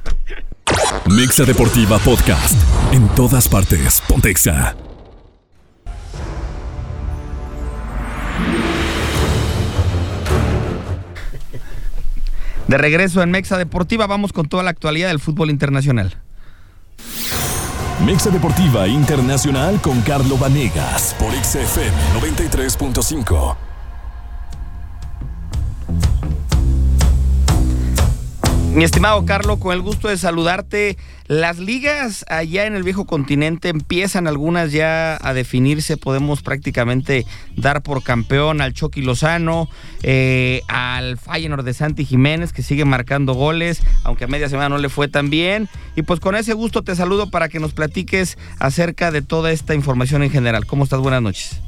Mixa Deportiva Podcast. En todas partes. Pontexa. De regreso en Mexa Deportiva, vamos con toda la actualidad del fútbol internacional. Mixa Deportiva Internacional con Carlo Vanegas por XFM 93.5. Mi estimado Carlo, con el gusto de saludarte. Las ligas allá en el viejo continente empiezan algunas ya a definirse. Podemos prácticamente dar por campeón al Chucky Lozano, eh, al Feyenoord de Santi Jiménez, que sigue marcando goles, aunque a media semana no le fue tan bien. Y pues con ese gusto te saludo para que nos platiques acerca de toda esta información en general. ¿Cómo estás? Buenas noches.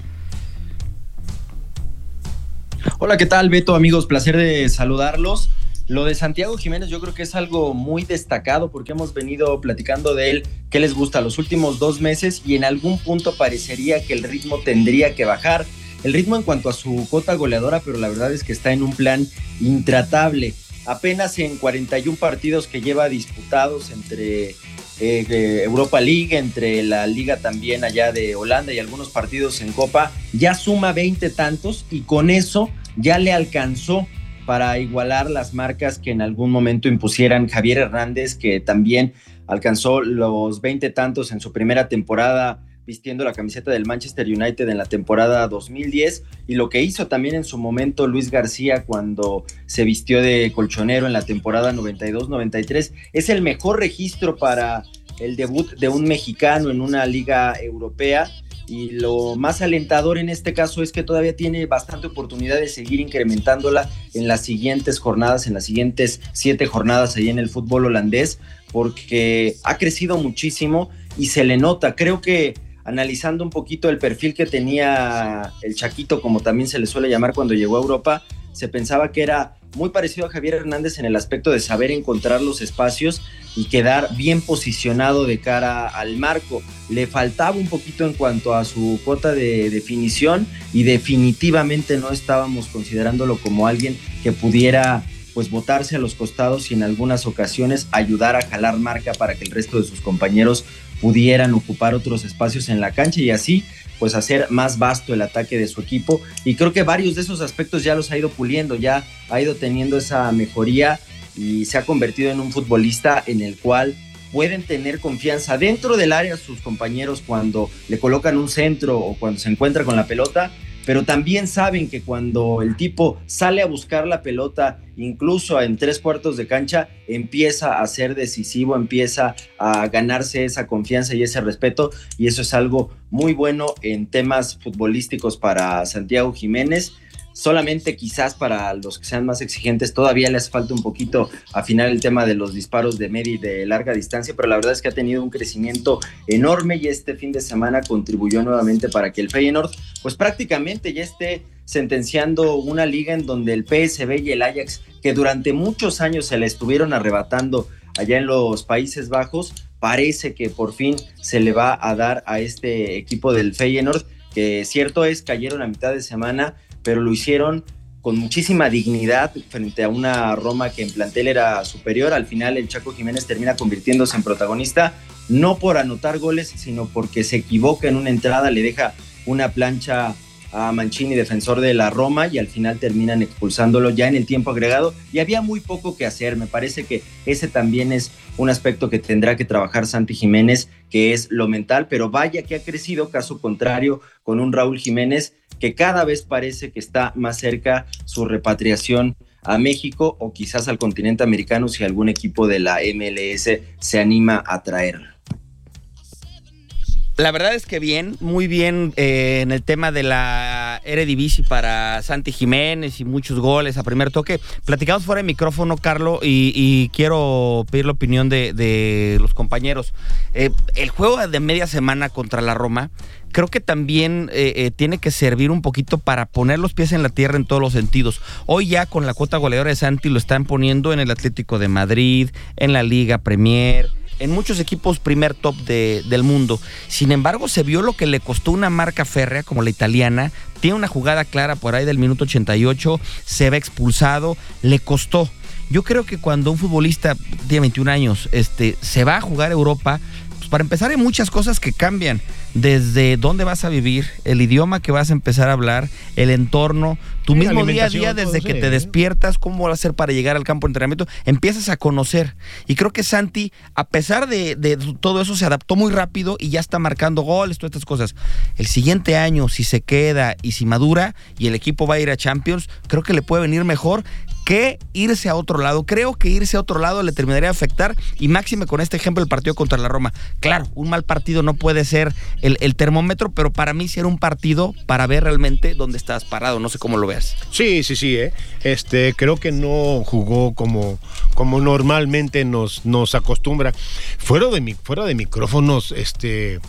Hola, ¿qué tal, Beto? Amigos, placer de saludarlos. Lo de Santiago Jiménez yo creo que es algo muy destacado porque hemos venido platicando de él, qué les gusta los últimos dos meses y en algún punto parecería que el ritmo tendría que bajar. El ritmo en cuanto a su cota goleadora, pero la verdad es que está en un plan intratable. Apenas en 41 partidos que lleva disputados entre eh, Europa League, entre la liga también allá de Holanda y algunos partidos en Copa, ya suma 20 tantos y con eso ya le alcanzó para igualar las marcas que en algún momento impusieran. Javier Hernández, que también alcanzó los 20 tantos en su primera temporada vistiendo la camiseta del Manchester United en la temporada 2010 y lo que hizo también en su momento Luis García cuando se vistió de colchonero en la temporada 92-93 es el mejor registro para el debut de un mexicano en una liga europea y lo más alentador en este caso es que todavía tiene bastante oportunidad de seguir incrementándola en las siguientes jornadas, en las siguientes siete jornadas ahí en el fútbol holandés, porque ha crecido muchísimo y se le nota. Creo que analizando un poquito el perfil que tenía el Chaquito, como también se le suele llamar cuando llegó a Europa, se pensaba que era muy parecido a Javier Hernández en el aspecto de saber encontrar los espacios y quedar bien posicionado de cara al marco. Le faltaba un poquito en cuanto a su cuota de definición y definitivamente no estábamos considerándolo como alguien que pudiera pues botarse a los costados y en algunas ocasiones ayudar a jalar marca para que el resto de sus compañeros pudieran ocupar otros espacios en la cancha y así pues hacer más vasto el ataque de su equipo. Y creo que varios de esos aspectos ya los ha ido puliendo, ya ha ido teniendo esa mejoría y se ha convertido en un futbolista en el cual pueden tener confianza dentro del área sus compañeros cuando le colocan un centro o cuando se encuentra con la pelota, pero también saben que cuando el tipo sale a buscar la pelota, incluso en tres cuartos de cancha, empieza a ser decisivo, empieza a ganarse esa confianza y ese respeto, y eso es algo muy bueno en temas futbolísticos para Santiago Jiménez solamente quizás para los que sean más exigentes todavía les falta un poquito afinar el tema de los disparos de media y de larga distancia, pero la verdad es que ha tenido un crecimiento enorme y este fin de semana contribuyó nuevamente para que el Feyenoord pues prácticamente ya esté sentenciando una liga en donde el PSV y el Ajax que durante muchos años se le estuvieron arrebatando allá en los Países Bajos, parece que por fin se le va a dar a este equipo del Feyenoord que cierto es cayeron a mitad de semana, pero lo hicieron con muchísima dignidad frente a una Roma que en plantel era superior. Al final el Chaco Jiménez termina convirtiéndose en protagonista, no por anotar goles, sino porque se equivoca en una entrada, le deja una plancha a Mancini, defensor de la Roma, y al final terminan expulsándolo ya en el tiempo agregado. Y había muy poco que hacer. Me parece que ese también es un aspecto que tendrá que trabajar Santi Jiménez, que es lo mental, pero vaya que ha crecido, caso contrario, con un Raúl Jiménez que cada vez parece que está más cerca su repatriación a México o quizás al continente americano si algún equipo de la MLS se anima a traerlo. La verdad es que bien, muy bien eh, en el tema de la Eredivisie para Santi Jiménez y muchos goles a primer toque. Platicamos fuera de micrófono, Carlos, y, quiero pedir la opinión de, los compañeros. Eh, el juego de media semana contra la Roma creo que también eh, tiene que servir un poquito para poner los pies en la tierra en todos los sentidos. Hoy ya con la cuota goleadora de Santi lo están poniendo en el Atlético de Madrid, en la Liga Premier en muchos equipos primer top del mundo. Sin embargo, se vio lo que le costó una marca férrea como la italiana. Tiene una jugada clara por ahí del minuto 88, se ve expulsado, le costó. Yo creo que cuando un futbolista tiene 21 años este, se va a jugar a Europa, pues para empezar hay muchas cosas que cambian desde dónde vas a vivir, el idioma que vas a empezar a hablar, el entorno, tu mismo día a día desde que te despiertas, cómo vas a hacer para llegar al campo de entrenamiento, empiezas a conocer. Y creo que Santi, a pesar de, de, todo eso, se adaptó muy rápido y ya está marcando goles, todas estas cosas. El siguiente año, si se queda y si madura y el equipo va a ir a Champions, creo que le puede venir mejor que irse a otro lado. Creo que irse a otro lado le terminaría de afectar y máxime con este ejemplo el partido contra la Roma. Claro, un mal partido no puede ser el, termómetro, pero para mí sí era un partido para ver realmente dónde estás parado. No sé cómo lo ves. Sí, sí, sí. ¿eh? Este, creo que no jugó como, como normalmente nos, nos acostumbra. Fuera de, fuera de micrófonos, este,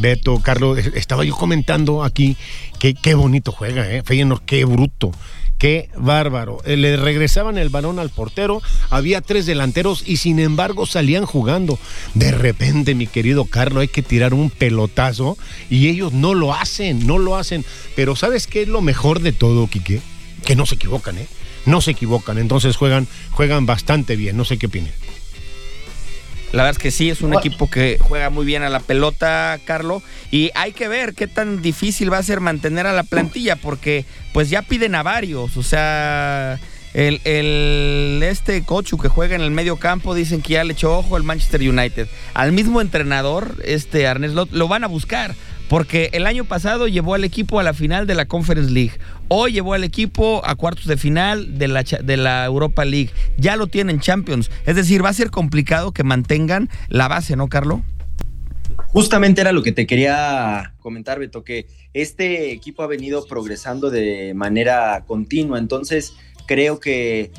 Beto, Carlos, estaba yo comentando aquí que qué bonito juega, ¿eh? Feyenoord, qué bruto. Qué bárbaro. Eh, le regresaban el balón al portero, había tres delanteros y sin embargo salían jugando. De repente, mi querido Carlos, hay que tirar un pelotazo y ellos no lo hacen, no lo hacen. Pero ¿sabes qué es lo mejor de todo, Quique? Que no se equivocan, ¿eh? No se equivocan, entonces juegan, juegan bastante bien. No sé qué opine. La verdad es que sí, es un equipo que juega muy bien a la pelota, Carlo. Y hay que ver qué tan difícil va a ser mantener a la plantilla, porque pues ya piden a varios. O sea, el, el este Cochu que juega en el medio campo, dicen que ya le echó ojo al Manchester United. Al mismo entrenador, este Arnés, lo, lo van a buscar Porque el año pasado llevó al equipo a la final de la Conference League. Hoy llevó al equipo a cuartos de final de la, Europa League. Ya lo tienen Champions. Es decir, va a ser complicado que mantengan la base, ¿no, Carlos? Justamente era lo que te quería comentar, Beto, que este equipo ha venido progresando de manera continua. Entonces, creo que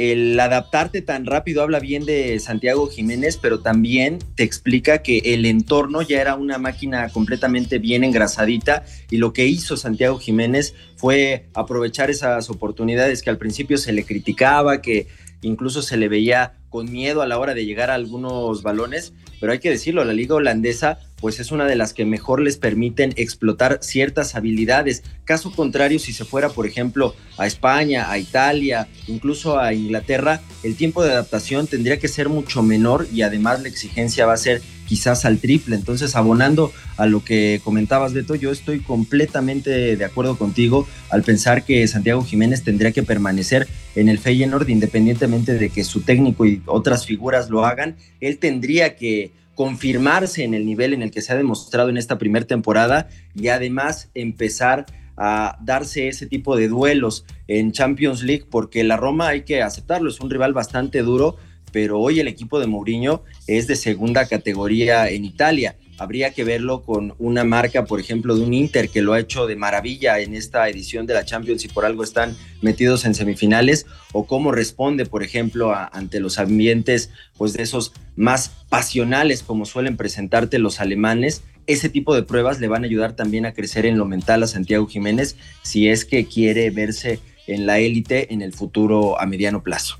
el adaptarte tan rápido habla bien de Santiago Jiménez, pero también te explica que el entorno ya era una máquina completamente bien engrasadita y lo que hizo Santiago Jiménez fue aprovechar esas oportunidades que al principio se le criticaba, que incluso se le veía con miedo a la hora de llegar a algunos balones, pero hay que decirlo, la liga holandesa pues es una de las que mejor les permiten explotar ciertas habilidades. Caso contrario, si se fuera, por ejemplo, a España, a Italia, incluso a Inglaterra, el tiempo de adaptación tendría que ser mucho menor y además la exigencia va a ser quizás al triple. Entonces, abonando a lo que comentabas, Beto, yo estoy completamente de acuerdo contigo al pensar que Santiago Jiménez tendría que permanecer en el Feyenoord, independientemente de que su técnico y otras figuras lo hagan, él tendría que confirmarse en el nivel en el que se ha demostrado en esta primera temporada y además empezar a darse ese tipo de duelos en Champions League, porque la Roma hay que aceptarlo, es un rival bastante duro, pero hoy el equipo de Mourinho es de segunda categoría en Italia habría que verlo con una marca, por ejemplo, de un Inter que lo ha hecho de maravilla en esta edición de la Champions y por algo están metidos en semifinales, o cómo responde, por ejemplo, ante los ambientes, pues de esos más pasionales como suelen presentarte los alemanes. Ese tipo de pruebas le van a ayudar también a crecer en lo mental a Santiago Jiménez si es que quiere verse en la élite en el futuro a mediano plazo.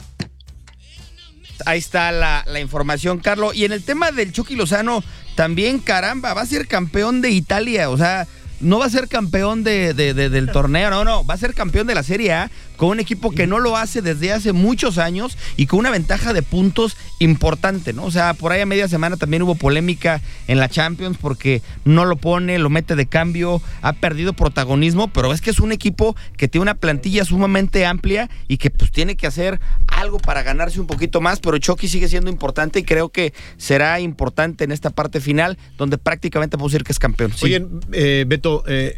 Ahí está la, la, información, Carlos. Y en el tema del Chucky Lozano, también, caramba, va a ser campeón de Italia. O sea, no va a ser campeón de, del torneo, no, no, va a ser campeón de la Serie A con un equipo que no lo hace desde hace muchos años y con una ventaja de puntos importante, ¿no? O sea, por ahí a media semana también hubo polémica en la Champions porque no lo pone, lo mete de cambio, ha perdido protagonismo, pero es que es un equipo que tiene una plantilla sumamente amplia y que pues tiene que hacer algo para ganarse un poquito más, pero Chucky sigue siendo importante y creo que será importante en esta parte final donde prácticamente puedo decir que es campeón. Oye, eh, Beto, eh,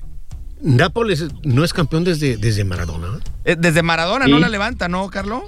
Nápoles no es campeón desde, desde Maradona. Eh, desde Maradona no la levanta, ¿no, Carlos?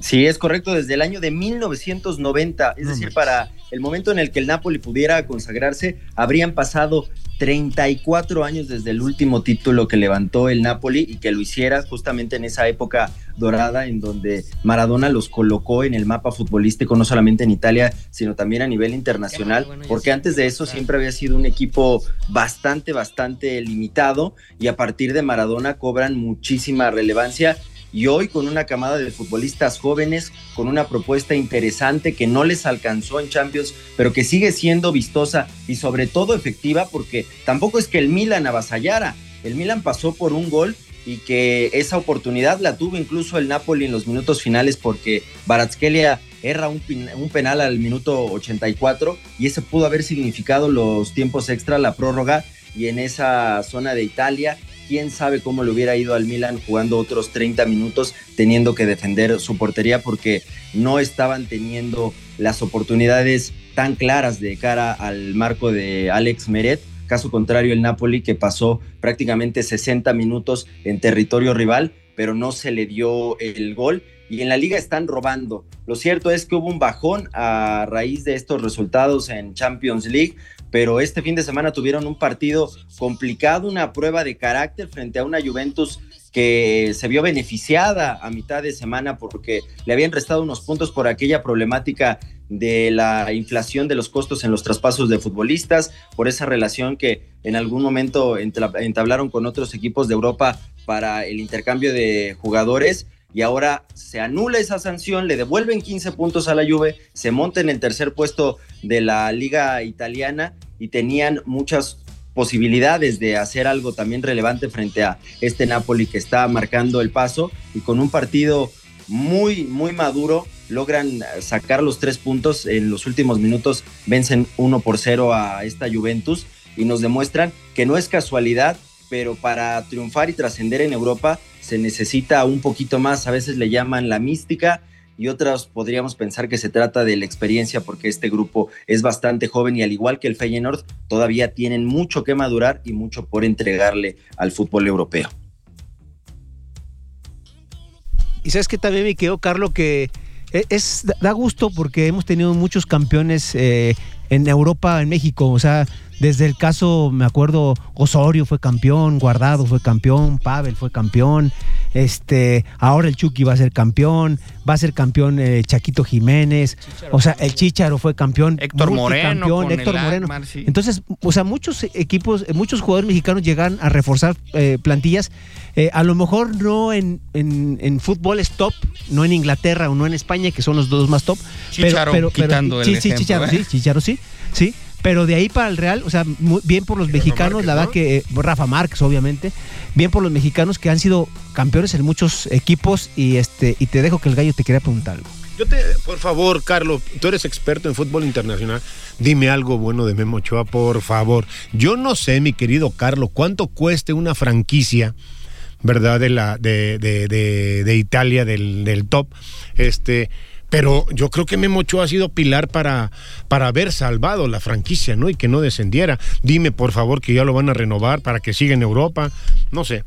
Sí, es correcto, desde el año de 1990, es decir, para el momento en el que el Napoli pudiera consagrarse, habrían pasado 34 años desde el último título que levantó el Napoli y que lo hiciera justamente en esa época dorada en donde Maradona los colocó en el mapa futbolístico, no solamente en Italia, sino también a nivel internacional, porque antes de eso siempre había sido un equipo bastante, bastante limitado y a partir de Maradona cobran muchísima relevancia y hoy con una camada de futbolistas jóvenes, con una propuesta interesante que no les alcanzó en Champions, pero que sigue siendo vistosa y sobre todo efectiva porque tampoco es que el Milan avasallara, el Milan pasó por un gol y que esa oportunidad la tuvo incluso el Napoli en los minutos finales porque Baratskelia erra un, un, penal al minuto 84 y ese pudo haber significado los tiempos extra, la prórroga y en esa zona de Italia quién sabe cómo le hubiera ido al Milan jugando otros 30 minutos teniendo que defender su portería porque no estaban teniendo las oportunidades tan claras de cara al marco de Alex Meret. Caso contrario, el Napoli que pasó prácticamente 60 minutos en territorio rival, pero no se le dio el gol y en la liga están robando. Lo cierto es que hubo un bajón a raíz de estos resultados en Champions League pero este fin de semana tuvieron un partido complicado, una prueba de carácter frente a una Juventus que se vio beneficiada a mitad de semana porque le habían restado unos puntos por aquella problemática de la inflación de los costos en los traspasos de futbolistas, por esa relación que en algún momento entablaron con otros equipos de Europa para el intercambio de jugadores y ahora se anula esa sanción, le devuelven 15 puntos a la Juve, se monta en el tercer puesto de la liga italiana y tenían muchas posibilidades de hacer algo también relevante frente a este Napoli que está marcando el paso y con un partido muy, muy maduro logran sacar los tres puntos. En los últimos minutos, vencen uno por cero a esta Juventus y nos demuestran que no es casualidad, pero para triunfar y trascender en Europa se necesita un poquito más, a veces le llaman la mística, y otras podríamos pensar que se trata de la experiencia porque este grupo es bastante joven y al igual que el Feyenoord todavía tienen mucho que madurar y mucho por entregarle al fútbol europeo. Y sabes que también me quedó, Carlos, que e, es, da gusto porque hemos tenido muchos campeones eh, en Europa, en México. O sea, desde el caso, me acuerdo, Osorio fue campeón, Guardado fue campeón, Pavel fue campeón. Este, ahora el Chucky va a ser campeón, va a ser campeón eh, Chaquito Jiménez, o sea, el Chicharo fue campeón, Héctor Moreno, Héctor Moreno. Entonces, o sea, muchos equipos, muchos jugadores mexicanos llegan a reforzar eh, plantillas, eh, a lo mejor no en, en, fútbol es top, no en Inglaterra o no en España, que son los dos más top. Chicharo pero, quitando el sí, sí, Chicharo, sí, Chicharo sí, sí. Pero de ahí para el Real, o sea, bien por los mexicanos, la verdad que Rafa Márquez, obviamente, bien por los mexicanos que han sido campeones en muchos equipos y este y te dejo que el gallo te quería preguntar algo. Yo te, por favor, Carlos, tú eres experto en fútbol internacional. Dime algo bueno de Memo Ochoa, por favor. Yo no sé, mi querido Carlos, cuánto cueste una franquicia, ¿verdad? De la, de, de, de, de Italia, del, del top. Este pero yo creo que Memo Ochoa ha sido pilar para, para haber salvado la franquicia, ¿no? Y que no descendiera. Dime, por favor, que ya lo van a renovar para que siga en Europa. No sé.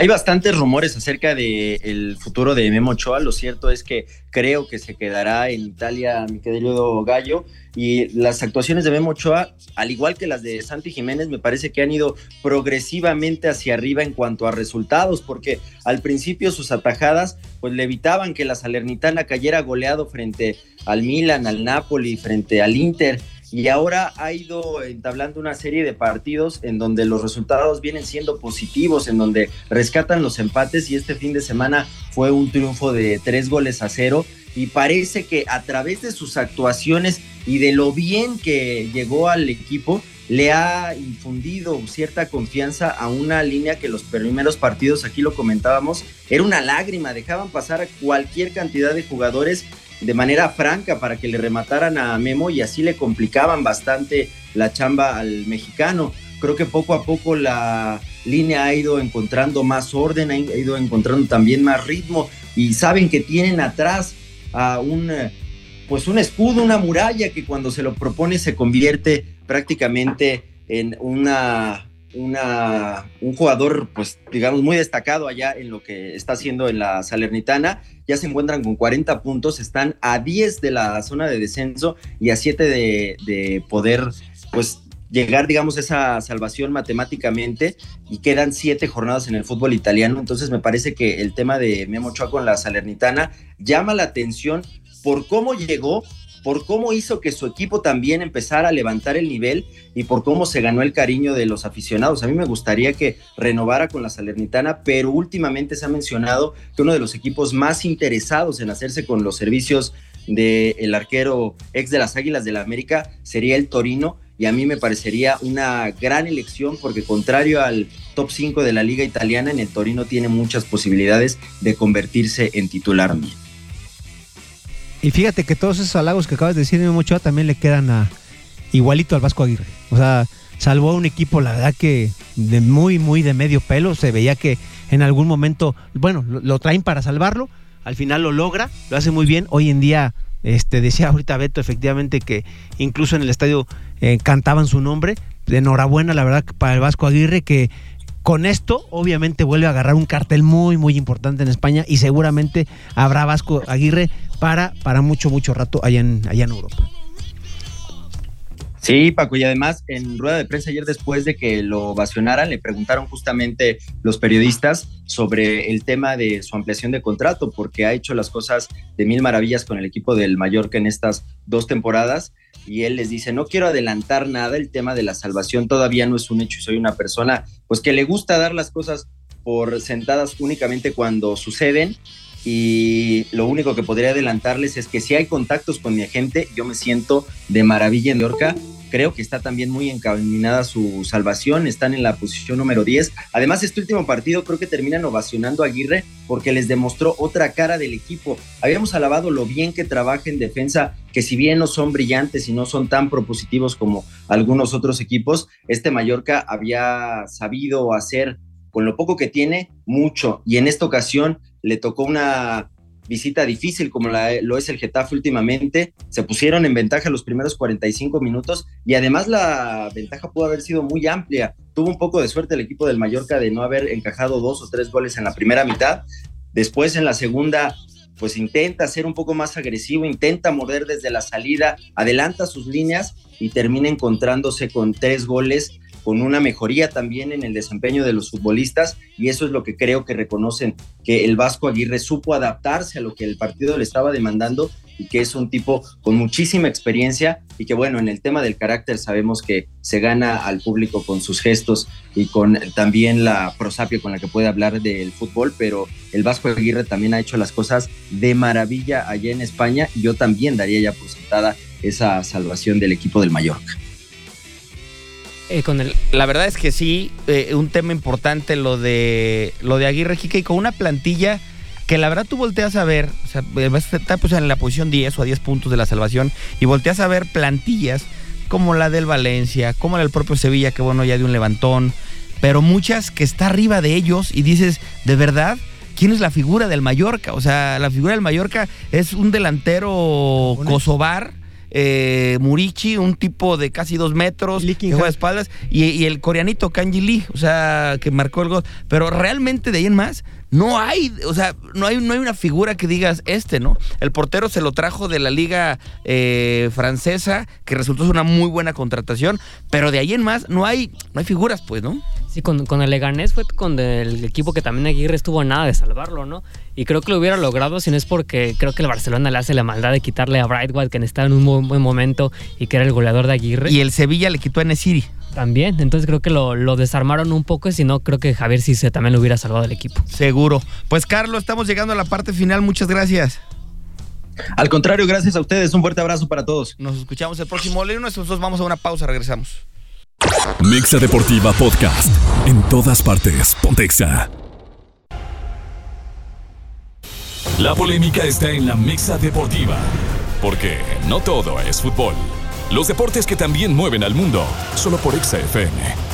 Hay bastantes rumores acerca del futuro de Memo Ochoa. Lo cierto es que creo que se quedará en Italia, mi querido Gallo. Y las actuaciones de Memo Ochoa, al igual que las de Santi Jiménez, me parece que han ido progresivamente hacia arriba en cuanto a resultados, porque al principio sus atajadas pues le evitaban que la Salernitana cayera goleado frente al Milan, al Napoli, frente al Inter y ahora ha ido entablando una serie de partidos en donde los resultados vienen siendo positivos, en donde rescatan los empates y este fin de semana fue un triunfo de tres goles a cero. Y parece que a través de sus actuaciones y de lo bien que llegó al equipo, le ha infundido cierta confianza a una línea que los primeros partidos, aquí lo comentábamos, era una lágrima, dejaban pasar a cualquier cantidad de jugadores de manera franca para que le remataran a Memo y así le complicaban bastante la chamba al mexicano. Creo que poco a poco la línea ha ido encontrando más orden, ha ido encontrando también más ritmo y saben que tienen atrás a un pues un escudo, una muralla que cuando se lo propone se convierte prácticamente en una una, un jugador, pues digamos, muy destacado allá en lo que está haciendo en la Salernitana. Ya se encuentran con 40 puntos, están a 10 de la zona de descenso y a 7 de, de poder, pues llegar, digamos, esa salvación matemáticamente y quedan siete jornadas en el fútbol italiano. Entonces me parece que el tema de Memo Ochoa con la Salernitana llama la atención por cómo llegó, por cómo hizo que su equipo también empezara a levantar el nivel y por cómo se ganó el cariño de los aficionados. A mí me gustaría que renovara con la Salernitana, pero últimamente se ha mencionado que uno de los equipos más interesados en hacerse con los servicios del arquero ex de las Águilas de la América sería el Torino y a mí me parecería una gran elección porque contrario al top 5 de la liga italiana, en el Torino tiene muchas posibilidades de convertirse en titular. Y fíjate que todos esos halagos que acabas de decir, Memo Ochoa, también le quedan a igualito al Vasco Aguirre. O sea, salvó a un equipo, la verdad que de muy, muy de medio pelo. Se veía que en algún momento, bueno, lo, traen para salvarlo. Al final lo logra, lo hace muy bien. Hoy en día, este, decía ahorita Beto, efectivamente, que incluso en el estadio eh, cantaban su nombre. De enhorabuena, la verdad, para el Vasco Aguirre, que con esto, obviamente, vuelve a agarrar un cartel muy, muy importante en España y seguramente habrá Vasco Aguirre para, para mucho, mucho rato allá en, allá en Europa. Sí, Paco, y además en rueda de prensa ayer después de que lo ovacionaran, le preguntaron justamente los periodistas sobre el tema de su ampliación de contrato, porque ha hecho las cosas de mil maravillas con el equipo del Mallorca en estas dos temporadas, y él les dice, no quiero adelantar nada, el tema de la salvación todavía no es un hecho y soy una persona pues que le gusta dar las cosas por sentadas únicamente cuando suceden y lo único que podría adelantarles es que si hay contactos con mi agente, yo me siento de maravilla en Yorca. Creo que está también muy encaminada su salvación, están en la posición número 10. Además, este último partido creo que terminan ovacionando a Aguirre porque les demostró otra cara del equipo. Habíamos alabado lo bien que trabaja en defensa, que si bien no son brillantes y no son tan propositivos como algunos otros equipos, este Mallorca había sabido hacer con lo poco que tiene, mucho. Y en esta ocasión le tocó una visita difícil como la, lo es el Getafe últimamente. Se pusieron en ventaja los primeros 45 minutos y además la ventaja pudo haber sido muy amplia. Tuvo un poco de suerte el equipo del Mallorca de no haber encajado dos o tres goles en la primera mitad. Después en la segunda pues intenta ser un poco más agresivo, intenta morder desde la salida, adelanta sus líneas y termina encontrándose con tres goles con una mejoría también en el desempeño de los futbolistas y eso es lo que creo que reconocen, que el Vasco Aguirre supo adaptarse a lo que el partido le estaba demandando y que es un tipo con muchísima experiencia y que bueno, en el tema del carácter sabemos que se gana al público con sus gestos y con también la prosapia con la que puede hablar del fútbol, pero el Vasco Aguirre también ha hecho las cosas de maravilla allá en España yo también daría ya por sentada esa salvación del equipo del Mallorca. Eh, con el... La verdad es que sí, eh, un tema importante lo de lo de Aguirre Jique y con una plantilla que la verdad tú volteas a ver, o sea, está pues en la posición 10 o a 10 puntos de la salvación y volteas a ver plantillas como la del Valencia, como la del propio Sevilla, que bueno, ya de un levantón, pero muchas que está arriba de ellos y dices, ¿de verdad? ¿Quién es la figura del Mallorca? O sea, la figura del Mallorca es un delantero kosovar eh, Murichi, un tipo de casi dos metros, que juega espaldas, y, el coreanito Kanji Lee, o sea, que marcó el gol. Pero realmente de ahí en más, no hay, o sea, no hay, no hay una figura que digas este, ¿no? El portero se lo trajo de la liga eh, francesa, que resultó ser una muy buena contratación, pero de ahí en más no hay, no hay figuras, pues, ¿no? Sí, con, con el Leganés fue con el equipo que también Aguirre estuvo a nada de salvarlo, ¿no? Y creo que lo hubiera logrado si no es porque creo que el Barcelona le hace la maldad de quitarle a Brightwell, que estaba en un muy buen momento y que era el goleador de Aguirre. Y el Sevilla le quitó a Nesiri. También, entonces creo que lo, desarmaron un poco y si no, creo que Javier sí se también lo hubiera salvado del equipo. Seguro. Pues Carlos, estamos llegando a la parte final. Muchas gracias. Al contrario, gracias a ustedes. Un fuerte abrazo para todos. Nos escuchamos el próximo lunes. Nosotros vamos a una pausa, regresamos. Mixa Deportiva Podcast. En todas partes. Pontexa. La polémica está en la Mixa Deportiva. Porque no todo es fútbol. Los deportes que también mueven al mundo. Solo por Exa FM.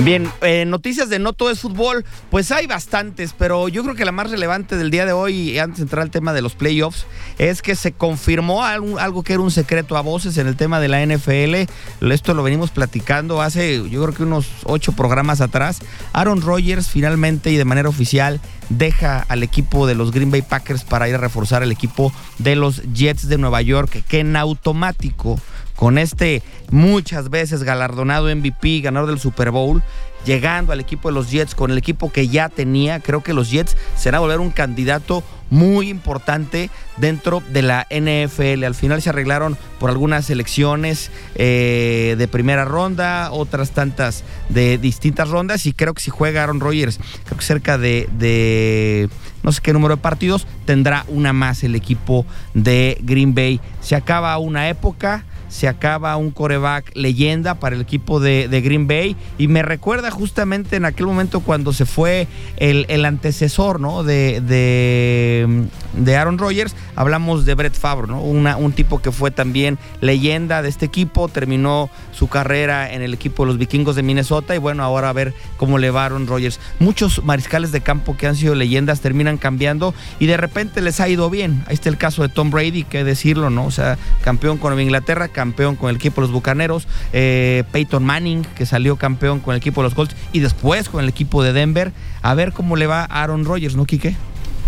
Bien, eh, noticias de no todo es fútbol, pues hay bastantes, pero yo creo que la más relevante del día de hoy, antes de entrar al tema de los playoffs, es que se confirmó algo, que era un secreto a voces en el tema de la NFL. Esto lo venimos platicando hace, yo creo que unos ocho programas atrás. Aaron Rodgers finalmente y de manera oficial deja al equipo de los Green Bay Packers para ir a reforzar el equipo de los Jets de Nueva York, que en automático con este muchas veces galardonado MVP, ganador del Super Bowl, llegando al equipo de los Jets con el equipo que ya tenía, creo que los Jets será volver un candidato muy importante dentro de la NFL. Al final se arreglaron por algunas elecciones eh, de primera ronda, otras tantas de distintas rondas y creo que si juega Aaron Rodgers, creo que cerca de no sé qué número de partidos, tendrá una más el equipo de Green Bay. Se acaba una época se acaba un coreback leyenda para el equipo de, Green Bay y me recuerda justamente en aquel momento cuando se fue el, antecesor ¿no? de, de, Aaron Rodgers, hablamos de Brett Favre, ¿no? Una, un tipo que fue también leyenda de este equipo, terminó su carrera en el equipo de los vikingos de Minnesota y bueno, ahora a ver cómo le va Aaron Rodgers. Muchos mariscales de campo que han sido leyendas terminan cambiando y de repente les ha ido bien. Ahí está el caso de Tom Brady, que decirlo, ¿no? O sea, campeón con Inglaterra, campeón con el equipo de los Bucaneros, eh, Peyton Manning, que salió campeón con el equipo de los Colts y después con el equipo de Denver. A ver cómo le va Aaron Rodgers, ¿no, Quique?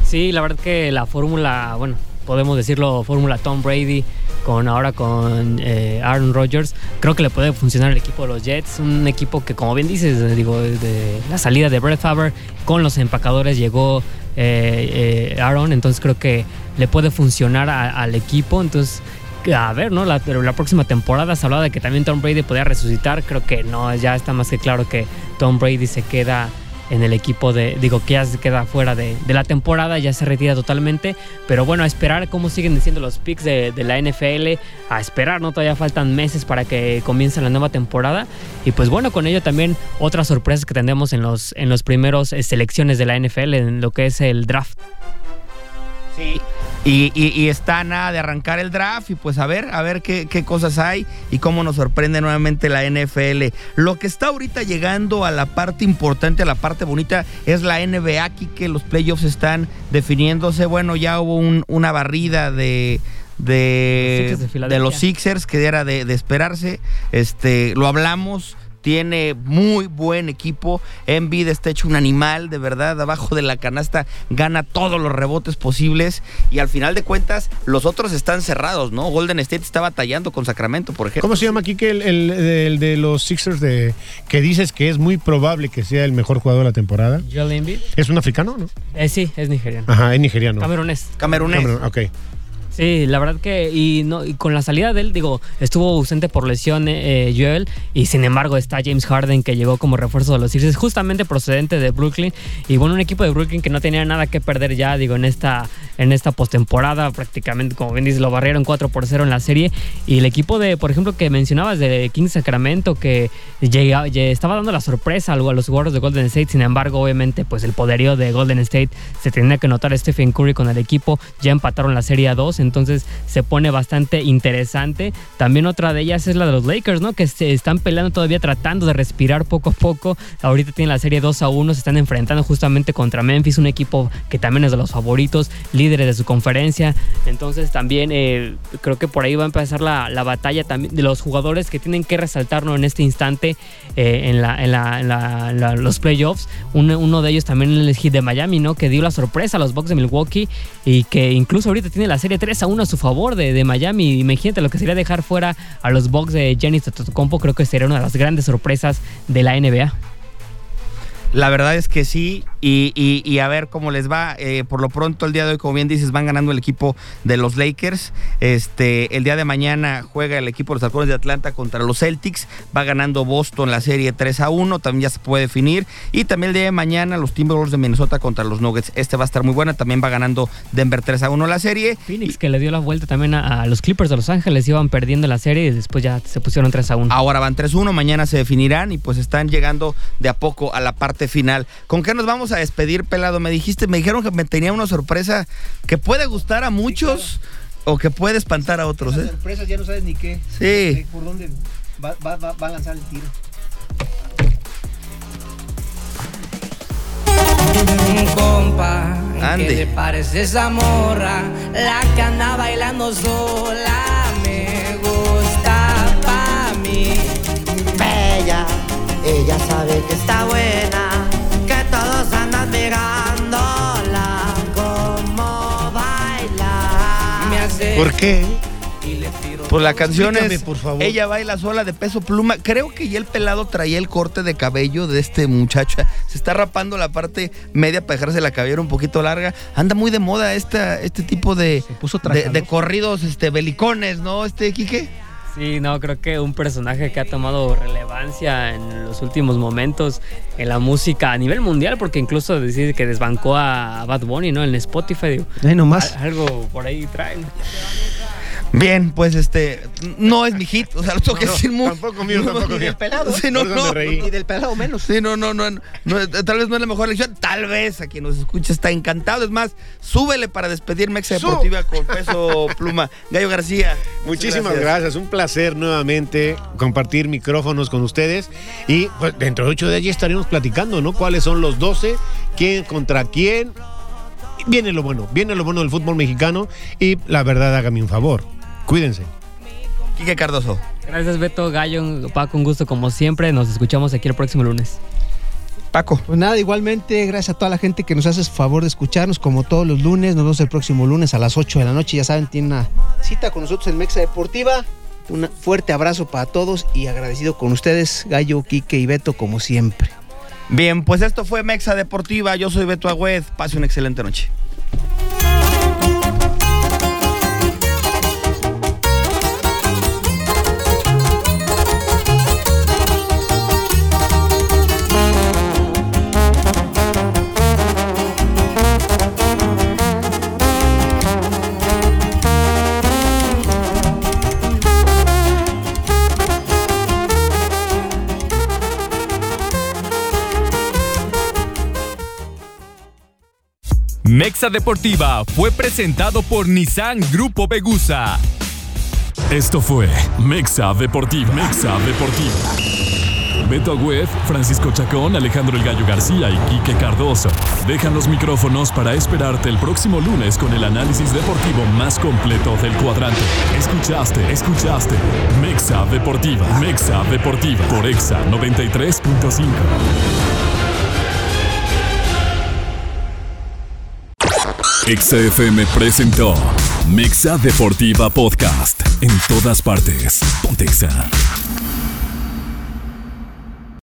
Sí, la verdad que la fórmula, bueno, podemos decirlo, fórmula Tom Brady con ahora con eh, Aaron Rodgers, creo que le puede funcionar el equipo de los Jets, un equipo que como bien dices, digo, de la salida de Brett Favre con los empacadores llegó eh, Aaron, entonces creo que le puede funcionar al equipo, entonces a ver, ¿no? La, la próxima temporada se hablaba de que también Tom Brady podía resucitar. Creo que no, ya está más que claro que Tom Brady se queda en el equipo de, digo, que ya se queda fuera de, la temporada, ya se retira totalmente. Pero bueno, a esperar cómo siguen diciendo los picks de, la NFL, a esperar, ¿no? Todavía faltan meses para que comience la nueva temporada. Y pues bueno, con ello también otras sorpresas que tendremos en los, en los primeros eh, selecciones de la NFL, en lo que es el draft. Sí, Y, y- y está nada de arrancar el draft y pues a ver, a ver qué, qué cosas hay y cómo nos sorprende nuevamente la NFL. Lo que está ahorita llegando a la parte importante, a la parte bonita, es la NBA aquí que los playoffs están definiéndose. Bueno, ya hubo un- una barrida de... Los De, los Sixers, que era de, de esperarse. Este, lo hablamos, tiene muy buen equipo. Embiid está hecho un animal, de verdad, abajo de la canasta gana todos los rebotes posibles y al final de cuentas los otros están cerrados, ¿no? Golden State está batallando con Sacramento, por ejemplo. ¿Cómo se llama aquí que el, el- el de los Sixers de que dices que es muy probable que sea el mejor jugador de la temporada? Joel Embiid. ¿Es un africano, no? Eh, sí, es nigeriano. Ajá, es nigeriano. Camerunés. Camerunés. Camerún, ok. Sí, la verdad que y no y con la salida de él, digo, estuvo ausente por lesión eh, Joel y sin embargo está James Harden que llegó como refuerzo de los Sixers, justamente procedente de Brooklyn y bueno, un equipo de Brooklyn que no tenía nada que perder ya, digo, en esta en esta postemporada, prácticamente como bien dices, lo barrieron 4 por 0 en la serie y el equipo de, por ejemplo, que mencionabas de King Sacramento que llega, ya estaba dando la sorpresa a los jugadores de Golden State, sin embargo, obviamente, pues el poderío de Golden State se tenía que notar Stephen Curry con el equipo, ya empataron la serie a 2, entonces se pone bastante interesante. También otra de ellas es la de los Lakers, ¿no? Que se están peleando todavía tratando de respirar poco a poco. Ahorita tienen la serie 2 a 1, se están enfrentando justamente contra Memphis, un equipo que también es de los favoritos, líderes de su conferencia. Entonces también eh, creo que por ahí va a empezar la, la batalla también de los jugadores que tienen que resaltar ¿no? en este instante eh, en la- en la- los playoffs. Uno, uno de ellos también el Heat de Miami, ¿no? Que dio la sorpresa a los Bucks de Milwaukee y que incluso ahorita tiene la serie 3 a 1 a su favor de, de Miami. Imagínate lo que sería dejar fuera a los Bucks de Giannis Antetokounmpo. Creo que sería una de las grandes sorpresas de la NBA. La verdad es que sí, y, y- y a ver cómo les va. Eh, por lo pronto, el día de hoy, como bien dices, van ganando el equipo de los Lakers. Este, el día de mañana juega el equipo de los Halcones de Atlanta contra los Celtics. Va ganando Boston la serie 3 a 1, también ya se puede definir. Y también el día de mañana los Timberwolves de Minnesota contra los Nuggets. Este va a estar muy buena, también va ganando Denver 3 a 1 la serie. Phoenix que le dio la vuelta también a, a los Clippers de Los Ángeles. Iban perdiendo la serie y después ya se pusieron 3 a 1. Ahora van 3-1, mañana se definirán y pues están llegando de a poco a la parte final. ¿Con qué nos vamos a despedir, pelado? Me dijiste, me dijeron que me tenía una sorpresa que puede gustar a muchos o que puede espantar a otros, ¿eh? sorpresas ya no sabes ni qué. Sí. Por dónde va, va- va- va a lanzar el tiro. compa, Ande. ¿qué le parece esa morra? La que anda bailando sola me gusta pa' mí. Bella, ella sabe que está buena, como baila. ¿Por qué? y le tiro Pues la canción Explícame, es por favor. Ella baila sola de peso pluma. Creo que ya el pelado traía el corte de cabello de este muchacho. Se está rapando la parte media para dejarse la cabellera un poquito larga. Anda muy de moda esta, este tipo de, puso de, de corridos este, belicones, ¿no? Este Quique. Sí, no, creo que un personaje que ha tomado relevancia en los últimos momentos en la música a nivel mundial, porque incluso decir que desbancó a Bad Bunny, ¿no? En Spotify, digo, Ahí nomás. al- algo por ahí traen. Bien, pues este, no es mi hit, o sea, lo tengo que No, decir muy. tampoco mío, tampoco ni mío. del pelado. Sí, no, no. Y del pelado menos. Sí, no, no, no, no, tal vez no es la mejor elección, tal vez a quien nos escucha está encantado. Es más, súbele para despedir Mexa Sú. Deportiva con peso pluma. Gallo García. Muchísimas gracias. un placer nuevamente compartir micrófonos con ustedes y pues dentro de ocho días ya estaremos platicando, ¿no? ¿Cuáles son los 12? ¿Quién contra quién? Viene lo bueno, viene lo bueno del fútbol mexicano y la verdad hágame un favor, cuídense. Quique Cardoso. Gracias, Beto, Gallo, Paco, un gusto como siempre. Nos escuchamos aquí el próximo lunes. Paco. Pues nada, igualmente, gracias a toda la gente que nos hace favor de escucharnos como todos los lunes. Nos vemos el próximo lunes a las 8 de la noche. Ya saben, tiene una cita con nosotros en Mexa Deportiva. Un fuerte abrazo para todos y agradecido con ustedes, Gallo, Quique y Beto, como siempre. Bien, pues esto fue Mexa Deportiva. Yo soy Beto Agüed. Pase una excelente noche. Mexa Deportiva fue presentado por Nissan Grupo Begusa. Esto fue Mexa Deportiva. Mexa Deportiva. Beto Agüed, Francisco Chacón, Alejandro El Gallo García y Quique Cardoso dejan los micrófonos para esperarte el próximo lunes con el análisis deportivo más completo del cuadrante. Escuchaste, escuchaste. Mexa Deportiva. Mexa Deportiva por Exa 93.5. Exa FM presentó Mexa Deportiva Podcast. En todas partes. Pontexa.